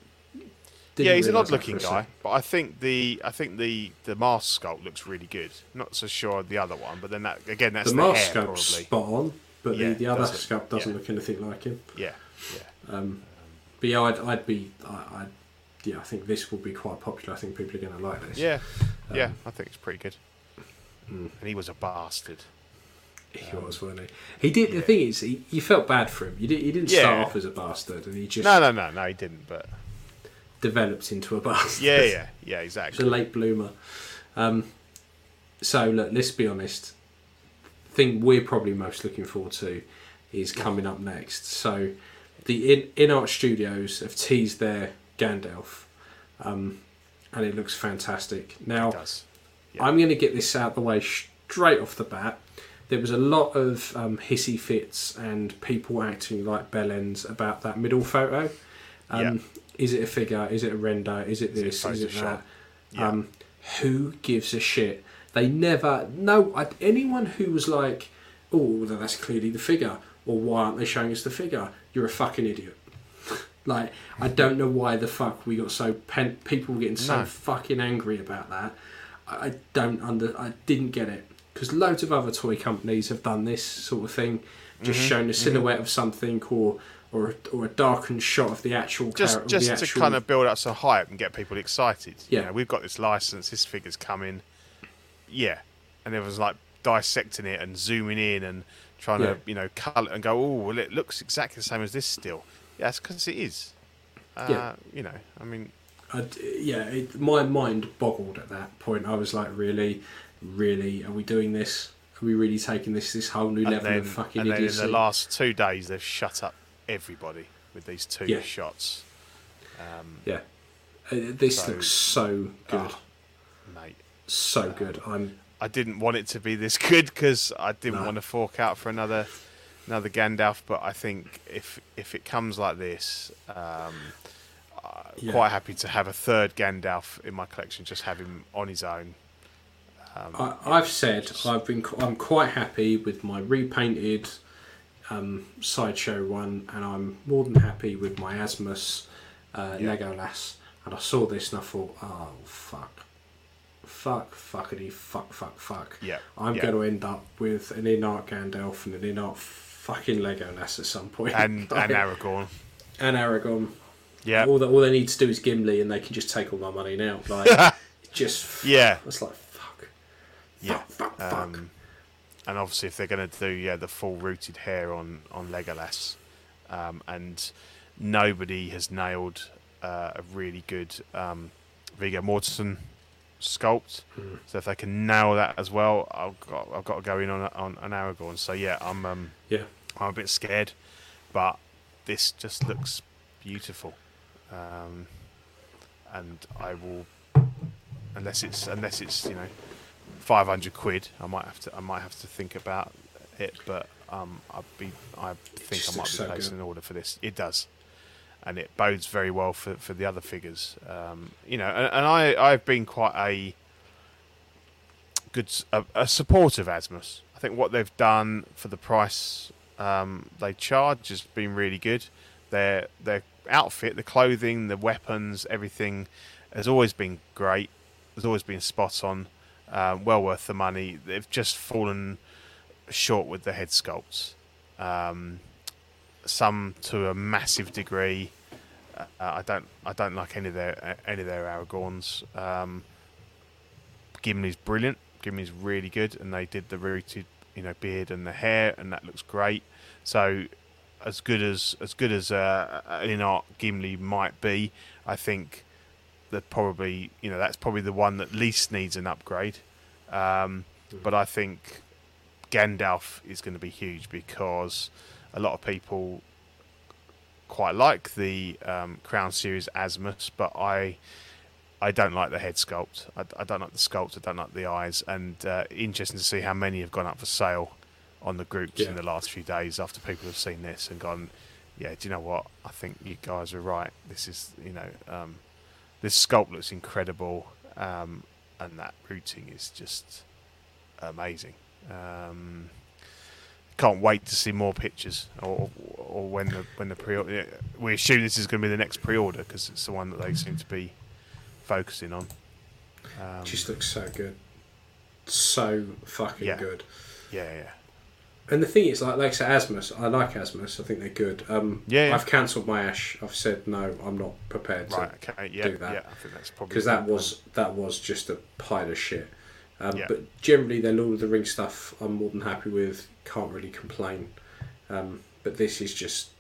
Didn't yeah, he's an odd-looking guy, but I think the I think the the mask sculpt looks really good. Not so sure the other one, but then that again, that's The the, mask hair sculpt's probably. spot on, but Yeah, the, the other doesn't- sculpt doesn't yeah. look anything like him. Yeah, yeah, But yeah, I'd, I'd be, I, I'd, yeah, I think this will be quite popular. I think people are going to like this. yeah, yeah. Um, I think it's pretty good. hmm. And he was a bastard. He was, wasn't he? He did. The thing is, he, you felt bad for him. You did, he didn't Yeah. start off as a bastard, and he just No, no, no, no, he didn't. But developed into a bastard. yeah, yeah, yeah, He's a late bloomer. Um, so look, let's be honest. Thing we're probably most looking forward to is coming up next. So the in InArt studios have teased their Gandalf, um, and it looks fantastic. Now. Yeah. I'm going to get this out the way straight off the bat. There was a lot of um, hissy fits and people acting like bellends about that middle photo. Um, Is it a figure? Is it a render? Is it it this? Is it that? Yeah. Um, who gives a shit? They never. No, I, anyone who was like, "Oh, that's clearly the figure," or "Why aren't they showing us the figure?" You're a fucking idiot. like, I don't know why the fuck we got so pen- people were getting so No. fucking angry about that. I I don't under. I didn't get it because loads of other toy companies have done this sort of thing, just Mm-hmm, shown a silhouette of something or or or a darkened shot of the actual just character. just to actual, kind of build up some hype and get people excited. Yeah. You know, we've got this license, this figure's coming. Yeah. And everyone's like dissecting it and zooming in and trying Yeah. to, you know, colour and go, oh, well, it looks exactly the same as this still. Yeah, that's because it is. Uh, Yeah. You know, I mean, I d yeah, it, my mind boggled at that point. I was like, really, really, are we doing this? Are we really taking this this whole new and level then, of fucking and then in the last two days, they've shut up everybody with these two Yeah. shots. Um, yeah, Uh, this So- looks so good, ah, mate. so good. I'm I didn't want it to be this good because I didn't No. want to fork out for another another Gandalf. But I think if if it comes like this, um, I'm Yeah. quite happy to have a third Gandalf in my collection. Just have him on his own. Um, I, I've said I've been I'm quite happy with my repainted um, sideshow one, and I'm more than happy with my Asmus uh, Yeah. Legolas. And I saw this and I thought, oh fuck, fuck, fuckity, fuck, fuck, fuck. Yeah, I'm yeah. going to end up with an InArt Gandalf and an InArt fucking Legolas at some point. and Like, and Aragorn. and Aragorn. Yeah, All, that all they need to do is Gimli, and they can just take all my money now. Like, just yeah, It's like. Yeah. Fuck, fuck, fuck. Um, and obviously, if they're going to do yeah the full rooted hair on on Legolas, um, and nobody has nailed uh, a really good um, Viggo Mortensen sculpt. Hmm. So if they can nail that as well, I've got I've got to go in on on an Aragorn. So yeah, I'm um, Yeah. I'm a bit scared, but this just looks beautiful, um, and I will unless it's unless it's you know five hundred quid. I might have to I might have to think about it, but um, I'd be I think I might be so placing good. an order for this. It does, and it bodes very well for, for the other figures. Um, you know, and, and I I've been quite a good a, a supporter of Asmus. I think what they've done for the price um, they charge has been really good. Their their outfit, the clothing, the weapons, everything has always been great. Has always been spot on. Um, well worth the money. They've just fallen short with the head sculpts. Um, some to a massive degree. Uh, I don't I don't like any of their any of their Aragorns. Um, Gimli's brilliant. Gimli's really good, and they did the rooted, you know, beard and the hair, and that looks great. So, as good as as good as uh, InArt Gimli might be, I think that probably you know that's probably the one that least needs an upgrade. Um, But I think Gandalf is going to be huge because a lot of people quite like the um, Crown Series Asmus, but I I don't like the head sculpt. I, I don't like the sculpt. I don't like the eyes. And uh, interesting to see how many have gone up for sale on the groups Yeah. in the last few days after people have seen this and gone, yeah, do you know what? I think you guys are right. This is, you know, um, this sculpt looks incredible. um, and that rooting is just amazing. Um, can't wait to see more pictures, or or when the when the pre we assume this is going to be the next pre-order because it's the one that they seem to be focusing on. Um, just looks so good, so fucking Yeah. good. yeah, yeah. And the thing is, like, like I said, Asmus, I like Asmus. I think they're good. Um, Yeah, yeah. I've cancelled my Ash. I've said no. I'm not prepared to Right, okay, yeah, do that. yeah. I think that's probably because that was that was just a pile of shit. Um, Yeah. But generally, their Lord of the Rings stuff, I'm more than happy with. Can't really complain. Um, but this is just,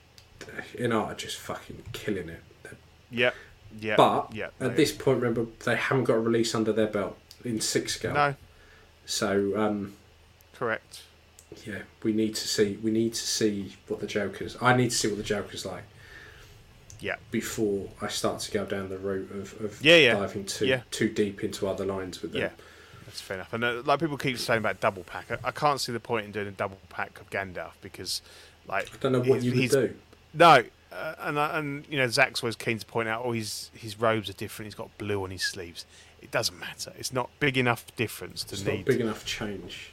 InArt, just fucking killing it. yeah, yeah. But yeah, at this point, remember they haven't got a release under their belt in six scale. no, So um, correct. Yeah, we need to see. We need to see what the Joker's. I need to see what the Joker's like Yeah, before I start to go down the route of, of Yeah, yeah. diving too Yeah. too deep into other lines with them. yeah. That's fair enough. And uh, like people keep saying about double pack, I, I can't see the point in doing a double pack of Gandalf because, like, I don't know what you would do. No, uh, and uh, and you know Zach's always keen to point out, oh, his his robes are different. He's got blue on his sleeves. It doesn't matter. It's not big enough difference to It's need. not big enough change.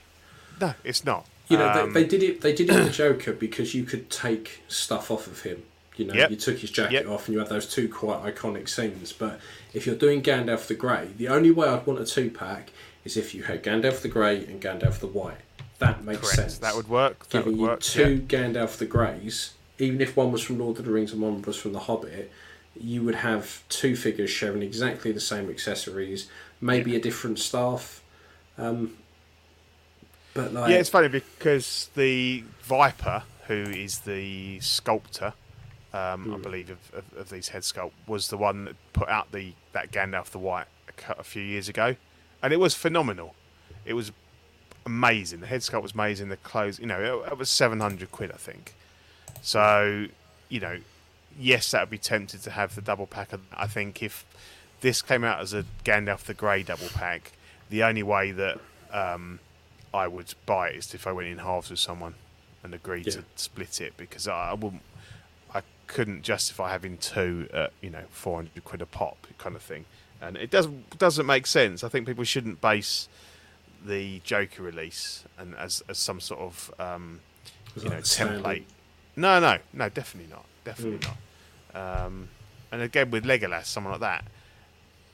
No, it's not. You know, Um, they, they did it. They did it with Joker because you could take stuff off of him. You know, Yep. you took his jacket Yep. off, and you had those two quite iconic scenes. But if you're doing Gandalf the Grey, the only way I'd want a two pack is if you had Gandalf the Grey and Gandalf the White. That makes correct. sense. That would work. That Giving would work. you two yeah. Gandalf the Greys, even if one was from Lord of the Rings and one was from The Hobbit, you would have two figures sharing exactly the same accessories, maybe a different staff. Um, but like, Yeah, it's funny because the Viper, who is the sculptor, um, Hmm. I believe, of, of, of these head sculpt, was the one that put out the that Gandalf the White a, a few years ago, and it was phenomenal. It was amazing. The head sculpt was amazing. The clothes, you know, it, it was seven hundred quid, I think. So, you know, yes, that would be tempted to have the double pack. I think if this came out as a Gandalf the Grey double pack, the only way that um, I would buy it is if I went in halves with someone and agreed Yeah. to split it because I, I wouldn't, I couldn't justify having two at you know four hundred quid a pop kind of thing, and it doesn't doesn't make sense. I think people shouldn't base the Joker release and as as some sort of um, you know standard. template. No, no, no, definitely not, definitely Mm. not. Um, and again with Legolas, someone like that,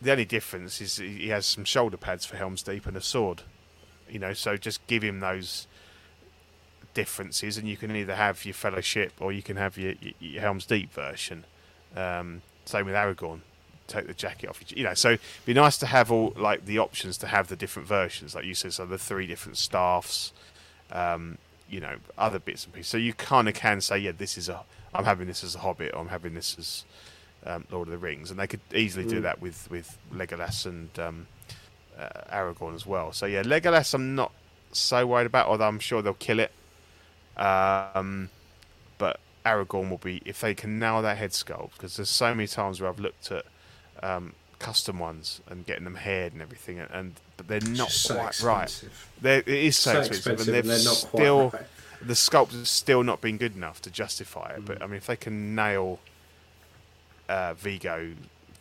the only difference is he he has some shoulder pads for Helm's Deep and a sword. You know, so just give him those differences, and you can either have your Fellowship or you can have your, your, your Helm's Deep version. Um, same with Aragorn. Take the jacket off. You know, so it'd be nice to have all like the options to have the different versions, like you said, so the three different staffs. Um, you know, other bits and pieces. So you kind of can say, yeah, this is a. I'm having this as a Hobbit, or I'm having this as um, Lord of the Rings, and they could easily do Mm. that with with Legolas and um, uh, Aragorn as well. So yeah, Legolas, I'm not so worried about, although I'm sure they'll kill it. Um, but Aragorn will be if they can nail that head sculpt, because there's so many times where I've looked at um, custom ones and getting them haired and everything, and, and but they're not so quite right. They're, it is so, So expensive, expensive, and they're not still right. the sculpt has still not been good enough to justify it. Mm. But I mean, if they can nail uh, Viggo,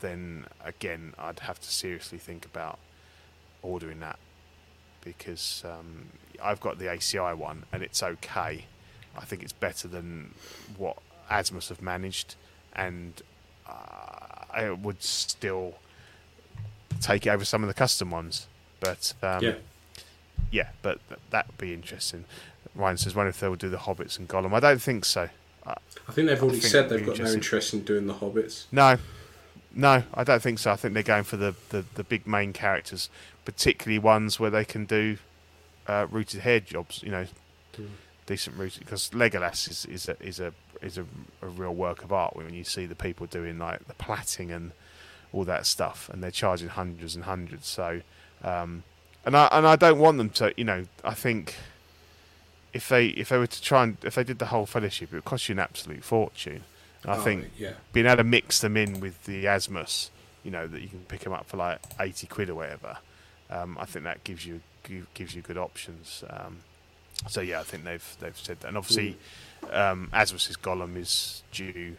then again, I'd have to seriously think about ordering that because um, I've got the ACI one and it's okay. I think it's better than what Asmus have managed, and uh, I would still take it over some of the custom ones. But um, yeah, yeah, but th- that would be interesting. Ryan says, "Wonder if they will do the Hobbits and Gollum." I don't think so. I think they've already think said they've got no interest in doing the Hobbits. No, no, I don't think so. I think they're going for the, the, the big main characters, particularly ones where they can do uh, rooted hair jobs. You know, Mm. decent rooted because Legolas is is a is a is a, a real work of art when you see the people doing like the plaiting and all that stuff, and they're charging hundreds and hundreds. So, um, and I and I don't want them to. You know, I think if they if they were to try and if they did the whole fellowship, it would cost you an absolute fortune. And I Oh, think yeah, being able to mix them in with the Asmus, you know, that you can pick them up for like eighty quid or whatever. Um, I think that gives you gives you good options. Um, so yeah, I think they've they've said that, and obviously, um, Asmus's Gollum is due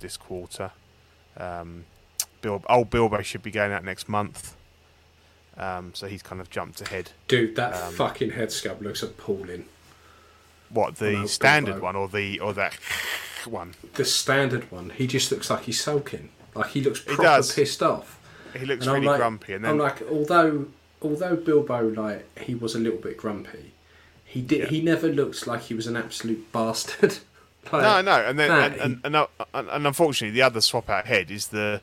this quarter. Um, Bil- Bilbo should be going out next month. Um, so he's kind of jumped ahead. Dude, that Um, fucking head scab looks appalling. What the Well, standard Bilbo. one or the or that one? The standard one, he just looks like he's sulking. Like he looks proper does. pissed off. He looks And really like, grumpy, and then I'm like, although although Bilbo like he was a little bit grumpy, he did Yeah. he never looked like he was an absolute bastard. like, no, no, and then and, and, and, uh, and, and unfortunately, the other swap out head is the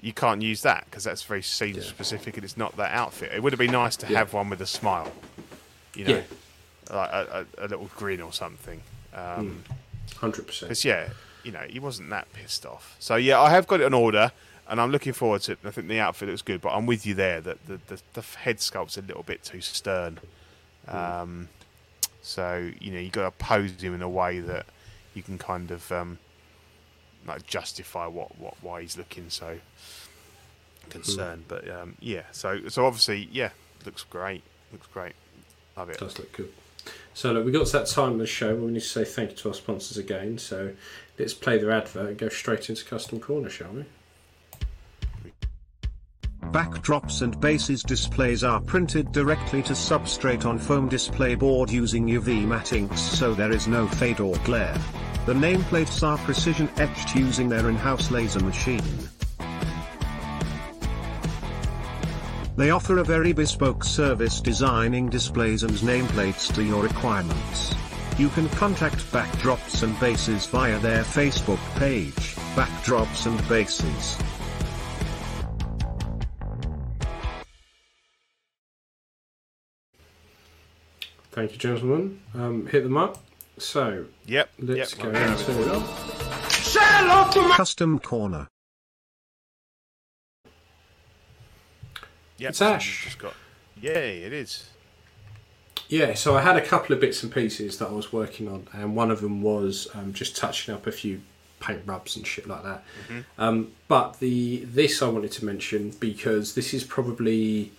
you can't use that because that's very season Yeah. specific and it's not that outfit. It would have been nice to Yeah. have one with a smile, you know, like a, a, a little grin or something. Um, hundred percent. Because yeah, you know, he wasn't that pissed off. So yeah, I have got it on order, and I'm looking forward to it. I think the outfit looks good, but I'm with you there that the the, the head sculpt's a little bit too stern. Um, so you know, you've got to pose him in a way that you can kind of um, like justify what, what why he's looking so concerned. But um, yeah, so so obviously, yeah, looks great. Looks great. Love it. does look good. So look, we got to that time of the show where we need to say thank you to our sponsors again. So let's play their advert and go straight into custom corner, shall we? Backdrops and bases displays are printed directly to substrate on foam display board using UV matte inks so there is no fade or glare. The nameplates are precision etched using their in-house laser machine. They offer a very bespoke service designing displays and nameplates to your requirements. You can contact Backdrops and Bases via their Facebook page, Backdrops and Bases. Thank you, gentlemen. Um, hit them up. So Yep. let's yep. go okay. into Custom Corner. Yep, It's Ash. Just got, yeah, it is. Yeah, so I had a couple of bits and pieces that I was working on, and one of them was um, just touching up a few paint rubs and shit like that. Um, but the this I wanted to mention because this is probably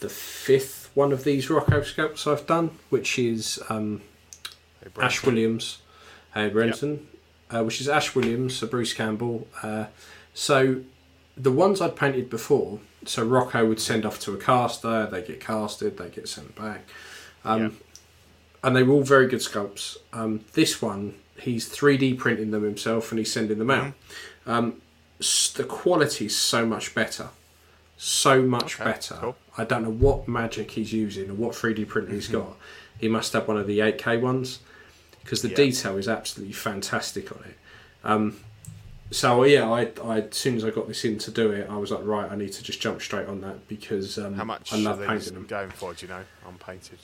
the fifth one of these Rocco sculpts I've done, which is um, Hey, Ash Williams, uh, Brenton, uh, which is Ash Williams, so Bruce Campbell. Uh, so the ones I'd painted before, so Rocco would send off to a caster, they get casted, they get sent back. Um, Yep. And they were all very good sculpts. Um, this one, he's 3D printing them himself and he's sending them out. Mm-hmm. Um, the quality's so much better. So much Okay, better. cool. I don't know what magic he's using or what 3D printer he's got. He must have one of the 8K ones because the Yeah. detail is absolutely fantastic on it. Um, so yeah, I, I as soon as I got this in to do it, I was like, right, I need to just jump straight on that because um, How much I love painting them. going for? Do you know? Unpainted.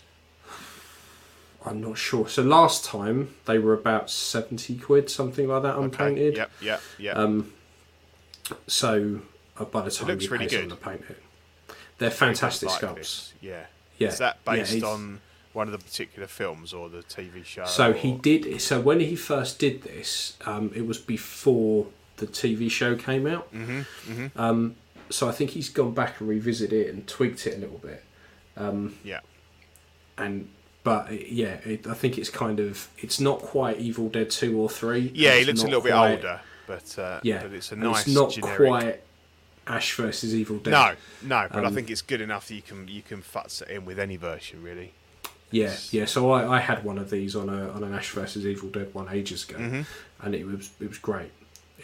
I'm not sure. So last time they were about seventy quid, something like that, unpainted. Yep. Yep. Yep. Um, So by the time looks you really pay someone the paint it, they're fantastic Like sculpts. this. Yeah. Yeah, Is that based he's- on one of the particular films or the TV show? So he did. So when he first did this, um, it was before the TV show came out. Mm-hmm, Um, so I think he's gone back and revisited it and tweaked it a little bit. Yeah. And but yeah, it, I think it's kind of it's not quite Evil Dead two or three. Yeah, he looks a little bit older, but uh, Yeah, but it's a nice It's not generic. quite Ash versus Evil Dead. No, no, but I Um, think it's good enough that you can you can futz it in with any version really. Yeah, yeah. So I, I had one of these on a on an Ash versus Evil Dead one ages ago, Mm-hmm. and it was it was great.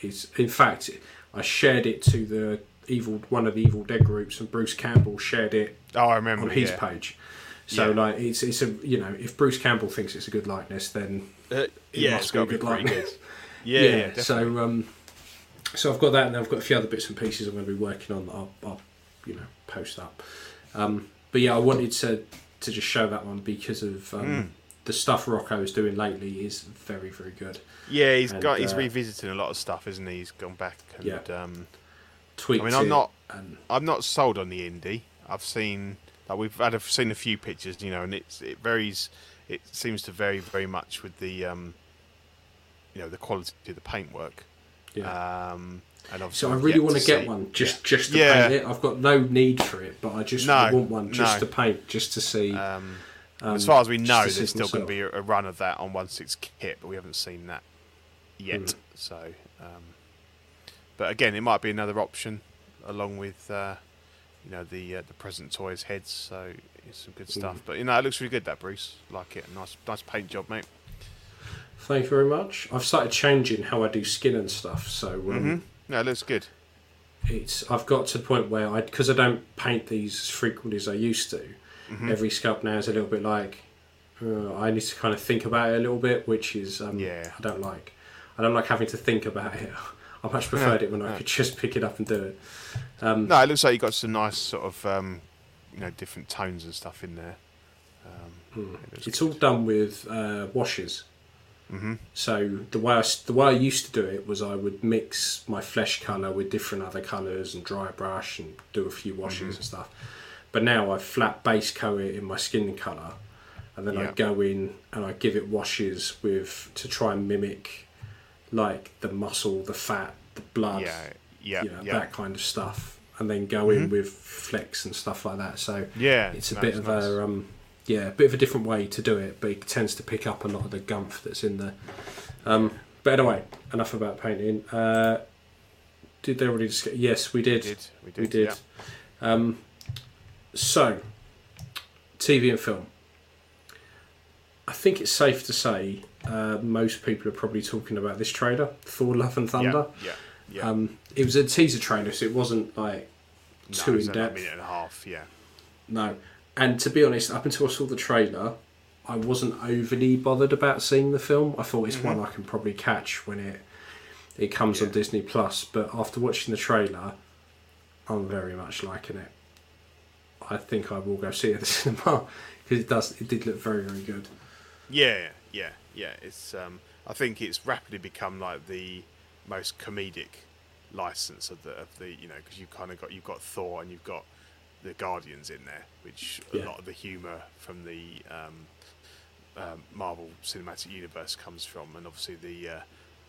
It's in fact I shared it to the evil one of the Evil Dead groups, and Bruce Campbell shared it Oh, I remember. on his yeah. page. So Yeah. like it's it's a you know if Bruce Campbell thinks it's a good likeness, then Uh, it yeah, must it's be a got to be good likeness. good. Yeah, yeah, so um, so I've got that, and I've got a few other bits and pieces I'm going to be working on that I'll, I'll you know post up. Um, but yeah, I wanted to to just show that one because of um, Mm. the stuff Rocco is doing lately is very very good. yeah, he's and, got he's uh, revisiting a lot of stuff, isn't he? He's gone back and Yeah. um, Tweaked I mean, I'm not- and I'm not sold on the indie. I've seen like we've had a, seen a few pictures, you know, and it's it varies. It seems to vary very much with the um, you know the quality of the paintwork. Yeah. Um, and obviously so I really want to get see- one just just to Yeah. paint it. I've got no need for it, but I just No, I want one just no. to paint, just to see. Um, um, as far as we know, there's still going to be a, a run of that on one six kit, but we haven't seen that yet. Mm. So, um, but again, it might be another option along with uh, you know the uh, the present toys heads. So it's some good stuff. But you know, it looks really good. That Bruce, like it. Nice, nice paint job, mate. Thank you very much. I've started changing how I do skin and stuff, so um, hmm No, it looks good. it's I've got to the point where I because I don't paint these as frequently as I used to. Mm-hmm. Every scalp now is a little bit like uh, I need to kind of think about it a little bit, which is um, Yeah. I don't like. I don't like having to think about it. I much preferred it when I could just pick it up and do it. Um, No, it looks like you got some nice sort of um, you know different tones and stuff in there. Um, it It's good. all done with uh, washes. Mhm. So the way I, the way I used to do it was I would mix my flesh colour with different other colours and dry brush and do a few washes Mm-hmm. and stuff. But now I flat base coat it in my skin colour, and then I go in and I give it washes with to try and mimic like the muscle, the fat, the blood, yeah, yeah, you know, yeah. that kind of stuff, and then go in with flex and stuff like that. So Yeah, it's a no, bit of nice. a um, yeah, a bit of a different way to do it, but it tends to pick up a lot of the gumph that's in there. Um, but anyway, enough about painting. Uh, did they already discuss? Yes, we did. We did, we did, We did. yeah. Um, so, TV and film. I think it's safe to say uh, most people are probably talking about this trailer, Thor: Love and Thunder. Yeah, yeah, yeah. Um, it was a teaser trailer, so it wasn't like No, too in only a minute and a half. Yeah, No. And to be honest, up until I saw the trailer, I wasn't overly bothered about seeing the film. I thought it's one I can probably catch when it it comes on Mm-hmm. Disney Plus. But after watching the trailer, I'm very much liking it. I think I will go see it at the cinema because it does. It did look very very good. yeah, yeah, yeah. It's um, I think it's rapidly become like the most comedic license of the of the you know because you've kind of got you've got Thor and you've got the Guardians in there, which Yeah. a lot of the humour from the um, um, Marvel Cinematic Universe comes from, and obviously the uh,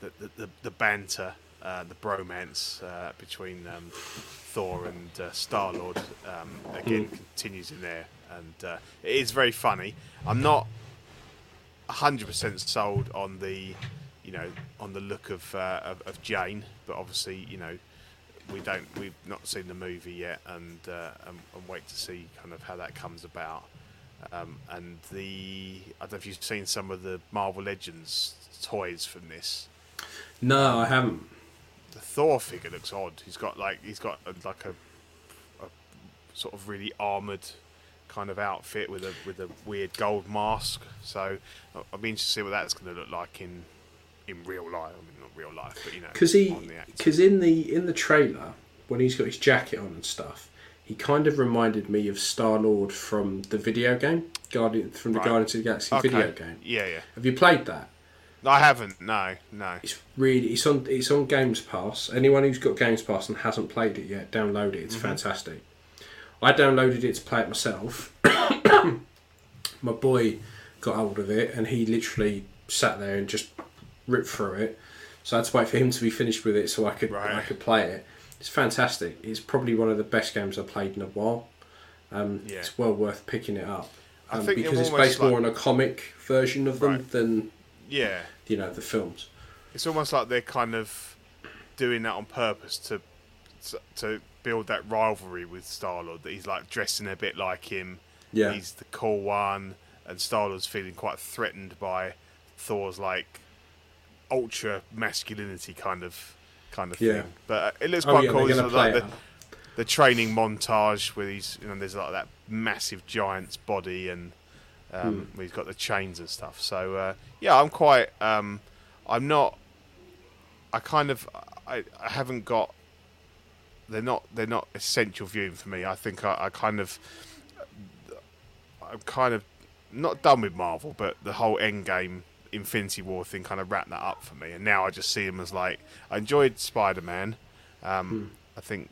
the, the, the the banter, uh, the bromance uh, between um, Thor and uh, Star Lord um, again continues in there, and uh, it is very funny. I'm not hundred percent sold on the, you know, on the look of, uh, of of Jane, but obviously, you know, we don't we've not seen the movie yet, and uh, and, and wait to see kind of how that comes about. Um, and the I don't know if you've seen some of the Marvel Legends toys from this. No, I haven't. The Thor figure looks odd. He's got like he's got a, like a, a sort of really armored kind of outfit with a with a weird gold mask. So I'll be interested to see what that's going to look like in in real life. I mean, not real life, but you know, because he on the actor. because in the in the trailer when he's got his jacket on and stuff he kind of reminded me of Star Lord from the video game Guardian from the Right. Guardians of the Galaxy Okay. video game Yeah, yeah. have you played that I haven't. No, no. it's really it's on it's on Games Pass anyone who's got Games Pass and hasn't played it yet download it it's Mm-hmm. fantastic I downloaded it to play it myself my boy got hold of it and he literally sat there and just ripped through it. So I had to wait for him to be finished with it so I could Right. I could play it. It's fantastic. It's probably one of the best games I've played in a while. Um, Yeah. It's well worth picking it up um, because it's based more on a comic version of them Right. than Yeah, you know the films. it's almost like they're kind of doing that on purpose to to build that rivalry with Star Lord. That he's like dressing a bit like him. Yeah. he's the cool one, and Star Lord's feeling quite threatened by Thor's like ultra masculinity kind of kind of Yeah. thing. But uh, it looks Oh quite yeah, cool. they're There's gonna play like the, the training montage where he's you know there's like that massive giant's body and um, Hmm. he's got the chains and stuff. So uh, yeah, I'm quite. Um, I'm not. I kind of. I, I haven't got. They're not. They're not essential viewing for me. I think I, I kind of. I'm kind of not done with Marvel, but the whole Endgame Infinity War thing kind of wrapped that up for me. And now I just see them as like I enjoyed Spider Man. Um, I think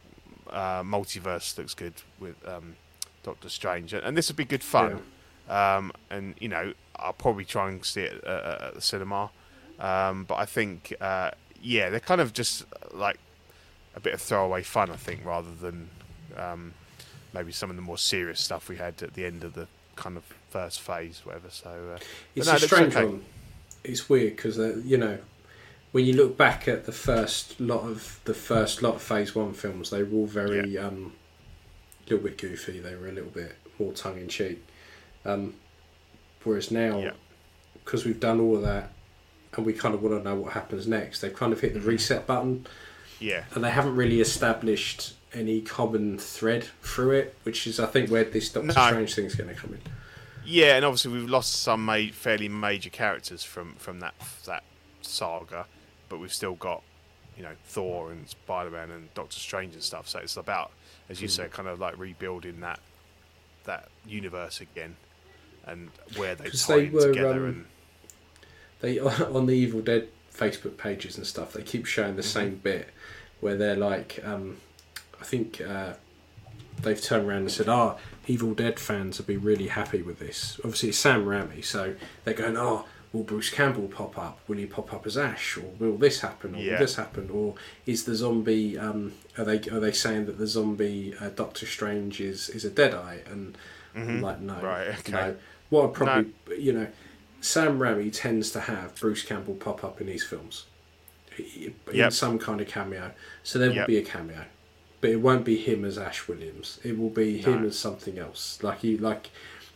uh, Multiverse looks good with um, Doctor Strange, and, this would be good fun. Um, and you know, I'll probably try and see it uh, at the cinema. Um, but I think, uh, yeah, they're kind of just like a bit of throwaway fun. I think rather than um, maybe some of the more serious stuff we had at the end of the kind of first phase, whatever. So uh, It's no, a strange okay. one. It's weird because uh, you know when you look back at the first lot of the first lot of Phase One films, they were all very um, a little bit goofy. They were a little bit more tongue in cheek. Um, whereas now, Yeah. because we've done all of that, and we kind of want to know what happens next, they've kind of hit the reset button, Yeah. and they haven't really established any common thread through it, which is I think where this Doctor No. Strange thing's going to come in. Yeah, and obviously we've lost some ma- fairly major characters from from that that saga, but we've still got you know Thor and Spider Man and Doctor Strange and stuff. So it's about, as you Hmm. say, kind of like rebuilding that that universe again, and where they tie they were, together. um, and they on the Evil Dead Facebook pages and stuff. They keep showing the same bit where they're like, um, I think uh, they've turned around and said, "Ah, Evil Dead fans will be really happy with this." Obviously, it's Sam Raimi, so they're going, "Oh, will Bruce Campbell pop up? Will he pop up as Ash? Or will this happen? Or Yeah. will this happen? Or is the zombie? Um, are they are they saying that the zombie uh, Doctor Strange is is a Deadite?" And I'm like, no, Mm-hmm. Right, okay. no. What I'd probably, you know, Sam Raimi tends to have Bruce Campbell pop up in his films, in Yep. some kind of cameo. So there will Yep. be a cameo, but it won't be him as Ash Williams. It will be him No. as something else, like he, like,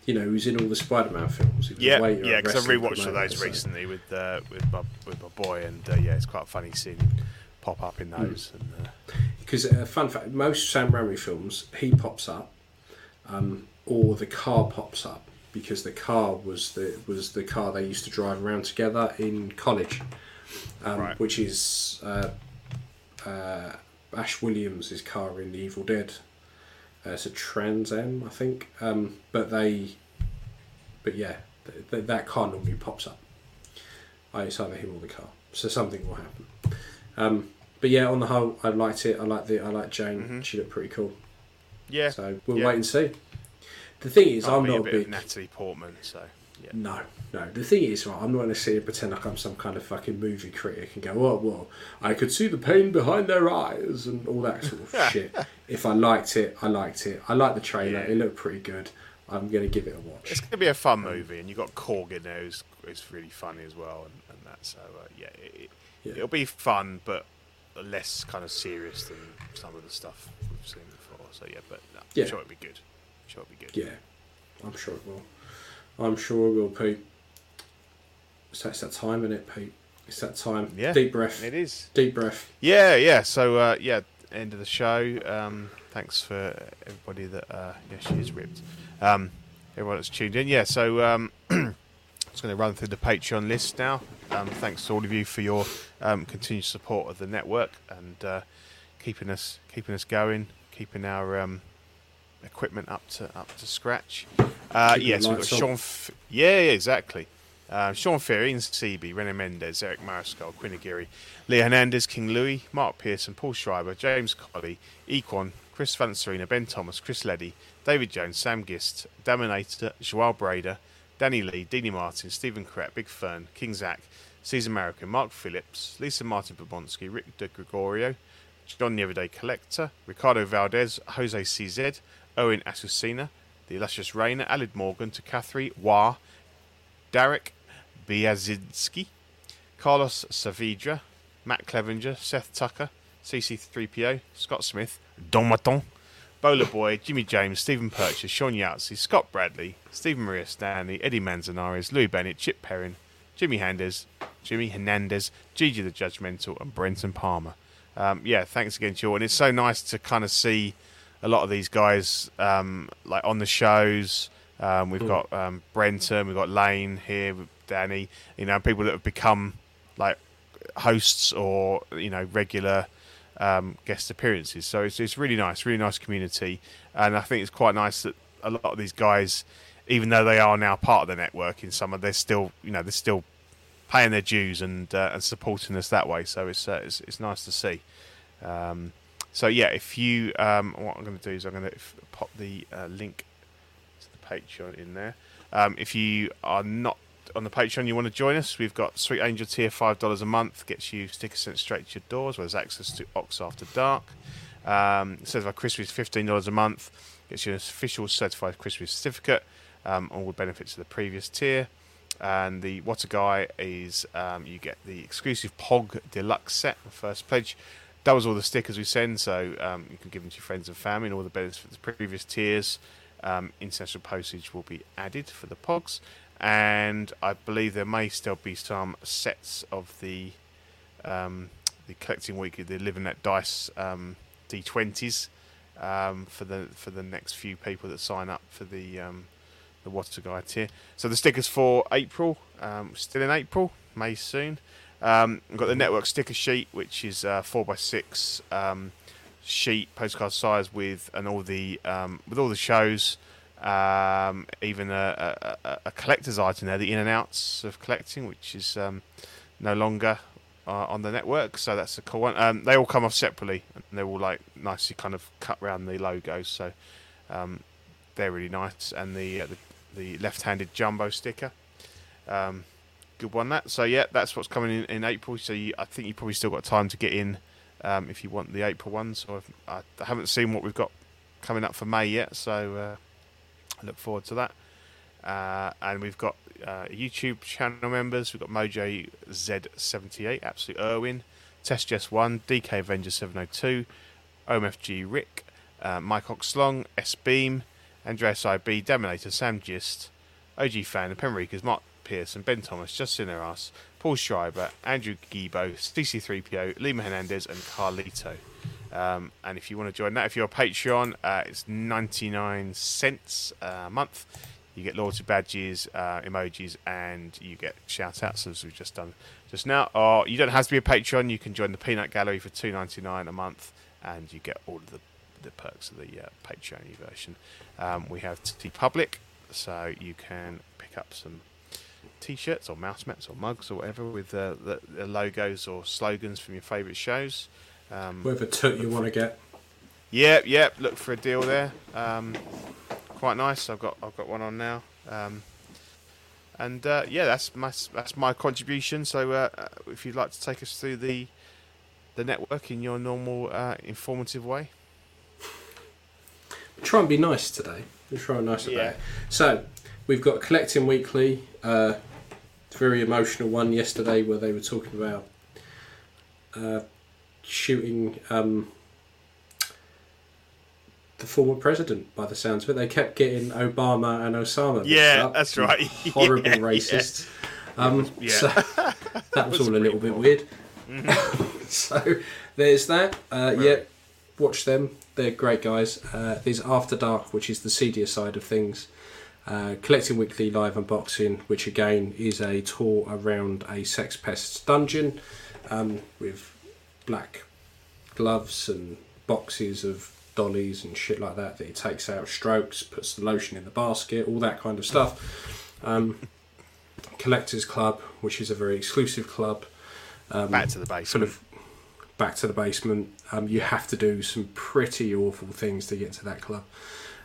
you know, who's in all the Spider-Man films. Yeah, yeah, because wrestling rewatched all those so- recently with uh, with my with my boy, and uh, yeah, it's quite funny seeing him pop up in Hmm. those. And, uh, Because uh, fun fact, most Sam Raimi films, he pops up, um, or the car pops up because the car was the was the car they used to drive around together in college, um, Right. which is uh, uh, Ash Williams' car in The Evil Dead. Uh, it's a Trans Am, I think. Um, but they, but yeah, th- th- that car normally pops up. I it's either him or the car, so something will happen. Um, but yeah, on the whole, I liked it. I like the I like Jane. She looked pretty cool. yeah, So we'll yeah. wait and see. The thing is, I'm not a big Natalie Portman, so yeah. no, no. The thing is, right, I'm not going to sit and pretend like I'm some kind of fucking movie critic and go, oh, well, I could see the pain behind their eyes and all that sort of shit. If I liked it, I liked it. I liked the trailer. Yeah. It looked pretty good. I'm going to give it a watch. It's going to be a fun movie, and you've got Korg in there who's, who's really funny as well, and, and that. So uh, yeah, it, it, Yeah. it'll be fun, but less kind of serious than some of the stuff we've seen before. So yeah, but no, Yeah. I'm sure it'll be good. I'm sure it'll be good. Yeah, I'm sure it will. I'm sure it will, Pete. So it's that time, isn't it, Pete? It's that time. Yeah, Deep breath. It is. Deep breath. Yeah, yeah. So uh, yeah, end of the show. Um, thanks for everybody that uh, yeah, she is ripped. Um, everyone that's tuned in. Yeah, so um, I'm just going to run through the Patreon list now. Um, thanks to all of you for your um, continued support of the network and uh, keeping us keeping us going, keeping our um, equipment up to up to scratch. Uh, Keeping yeah, the so we've got. Sean. F- yeah, yeah, exactly. Uh, Sean Ferry, Ian Seaby, René Mendez, Eric Mariscal, Quinn Aguirre, Leah Hernandez, King Louis, Mark Pearson, Paul Schreiber, James Colley, Equan, Chris Valencerina, Ben Thomas, Chris Leddy, David Jones, Sam Gist, Daminator, Joao Brader, Danny Lee, Deanie Martin, Stephen Crett, Big Fern, King Zach, Caesar American, Mark Phillips, Lisa Martin Babonsky, Rick De Gregorio, John the Everyday Collector, Ricardo Valdez, Jose CZ, Owen Asusina, The Illustrious Rainer, Alid Morgan, to Catherine Wah, Derek Biazinski, Carlos Saavedra, Matt Clevenger, Seth Tucker, CC3PO, Scott Smith, Don Maton, Bowler Boy, Jimmy James, Stephen Purchase, Sean Yahtzee, Scott Bradley, Stephen Maria Stanley, Eddie Manzanares, Louis Bennett, Chip Perrin, Jimmy Hernandez, Jimmy Hernandez, Gigi the Judgmental, and Brenton Palmer. Um, yeah, thanks again. And it's so nice to kind of see a lot of these guys um, like on the shows. Um, we've got um, Brenton, we've got Lane here, with Danny. You know, people that have become like hosts or you know regular um, guest appearances. So it's, it's really nice, really nice community, and I think it's quite nice that a lot of these guys, even though they are now part of the network in some, they're still you know they're still paying their dues and uh, and supporting us that way. So it's uh, it's, it's nice to see. Um, so yeah, if you um, what I'm going to do is I'm going to pop the uh, link to the Patreon in there. Um, if you are not on the Patreon, you want to join us, we've got Sweet Angel tier five dollars a month gets you stickers sent straight to your door, as well as access to Ox After Dark. Um, Certified Christmas fifteen dollars a month gets you an official certified Christmas certificate. Um, all the benefits of the previous tier. And the What a Guy is um, you get the exclusive Pog Deluxe set, the first pledge. That was all the stickers we send. So um, you can give them to your friends and family, and all the benefits of the previous tiers. Um, international postage will be added for the pogs, and I believe there may still be some sets of the um, the collecting weekly, the live and let dice um, d20s um, for the for the next few people that sign up for the um, the What a Guy tier. So the stickers for April, still in April, May soon. Um, we've got the network sticker sheet, which is uh, four by six um, sheet postcard size with and all the um, with all the shows. Um, even a, a, a collector's item there, the in and outs of collecting, which is um, no longer uh, on the network. So that's a cool one. Um, they all come off separately, and they're all like nicely kind of cut around the logos. So um, they're really nice. And the uh, the, the left-handed jumbo sticker, um, good one. That. So yeah, that's what's coming in in April. So you, I think you probably still got time to get in um, if you want the April ones. So I haven't seen what we've got coming up for May yet. So uh, I look forward to that. Uh, and we've got uh, YouTube channel members. We've got Mojo Z78, Absolute Irwin, Test Jess 1, DK Avenger 702, OMFG Rick, uh, Mike Oxlong, S Beam, Andreas IB, Dominator, Sam Gist, OG Fan, the Penrikers, Mark Pearson, Ben Thomas, Justin Eras, Paul Schreiber, Andrew Gibo, CC3PO, Lima Hernandez, and Carlito. Um, and if you want to join that, if you're a Patreon, uh, it's 99 cents a month. You get loyalty badges, uh, emojis, and you get shout outs as we've just done just now. Or you don't have to be a Patreon, you can join the Peanut Gallery for two ninety nine a month, and you get all of the, the perks of the uh, Patreon version. Um, we have TeePublic, so you can pick up some t-shirts or mouse mats or mugs or whatever with uh, the, the logos or slogans from your favourite shows. Um, Whatever took you want to get. Yep, yep. Look for a deal there. Um, quite nice. I've got I've got one on now. Um, and uh, yeah, that's my that's my contribution. So uh, uh, if you'd like to take us through the the network in your normal uh, informative way. Try and be nice today. Try and trying nice Yeah. today. So we've got collecting weekly. Very emotional one yesterday where they were talking about uh, shooting um, the former president. By the sounds of it, they kept getting Obama and Osama. Yeah, up. that's right. Horrible Yeah, racists. Um, Yeah. So that was, was all a little bit weird. so there's that. Uh, yeah, watch them. They're great guys. Uh, there's After Dark, which is the seedier side of things. Uh, Collecting Weekly Live Unboxing, which again is a tour around a Sex Pests dungeon um, with black gloves and boxes of dollies and shit like that that he takes out, strokes, puts the lotion in the basket, all that kind of stuff. Um, Collectors Club, which is a very exclusive club. Um, Back to the sort basement. of back to the basement. Um, you have to do some pretty awful things to get to that club.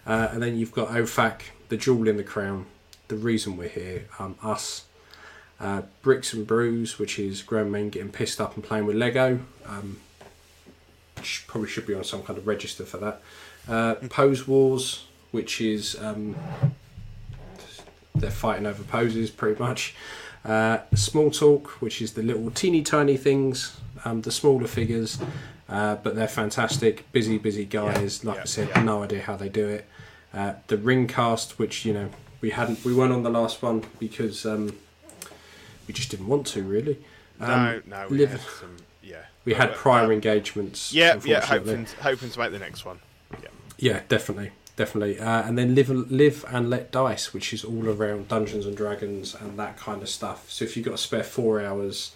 Uh, and then you've got OFAC, the jewel in the crown, the reason we're here, um, us. Uh, Bricks and Brews, which is grown men getting pissed up and playing with Lego. Um, probably should be on some kind of register for that. Uh, Pose Wars, which is um, they're fighting over poses pretty much. Uh, Small Talk, which is the little teeny tiny things, um, the smaller figures, uh, but they're fantastic. Busy, busy guys. like yeah, I said, yeah. no idea how they do it. Uh, the Ringcast, which you know we hadn't, we weren't on the last one because um, we just didn't want to really. Um, no, no, we live- had some. Yeah, we had Uh, prior uh, engagements. Yeah, yeah, hoping hoping to make the next one. Yeah, Yeah, definitely, definitely. Uh, and then live, live and let dice, which is all around Dungeons and Dragons and that kind of stuff. So if you've got a spare four hours,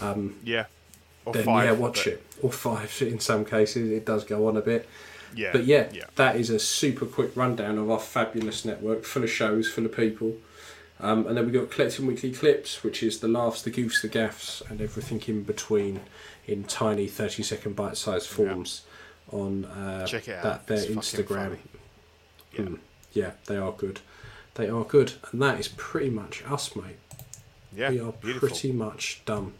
um, yeah. Or then five, yeah, watch it. Or five in some cases, it does go on a bit. Yeah, But yeah, yeah. that is a super quick rundown of our fabulous network, full of shows, full of people. Um, and then we've got collecting weekly clips, which is the laughs, the goofs, the gaffs, and everything in between in tiny 30 second bite sized forms on uh, Check it out. that their It's Instagram. funny. Yeah. Mm, yeah, they are good. They are good. And that is pretty much us, mate. Yeah, we are beautiful. pretty much done.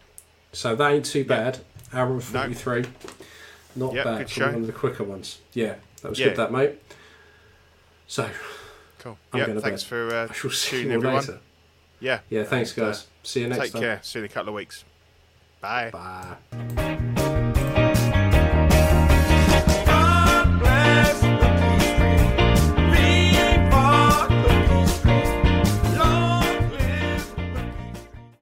So that ain't too bad. Hour and No. 43. Not Yeah, bad good for show. one of the quicker ones. Yeah, that was Yeah. good, that, mate. So, Cool. I'm yeah, thanks bed. for uh, I shall see tuning you everyone. later. Yeah, Yeah, thanks, uh, guys. See you next take time. care. See you in a couple of weeks. Bye. Bye.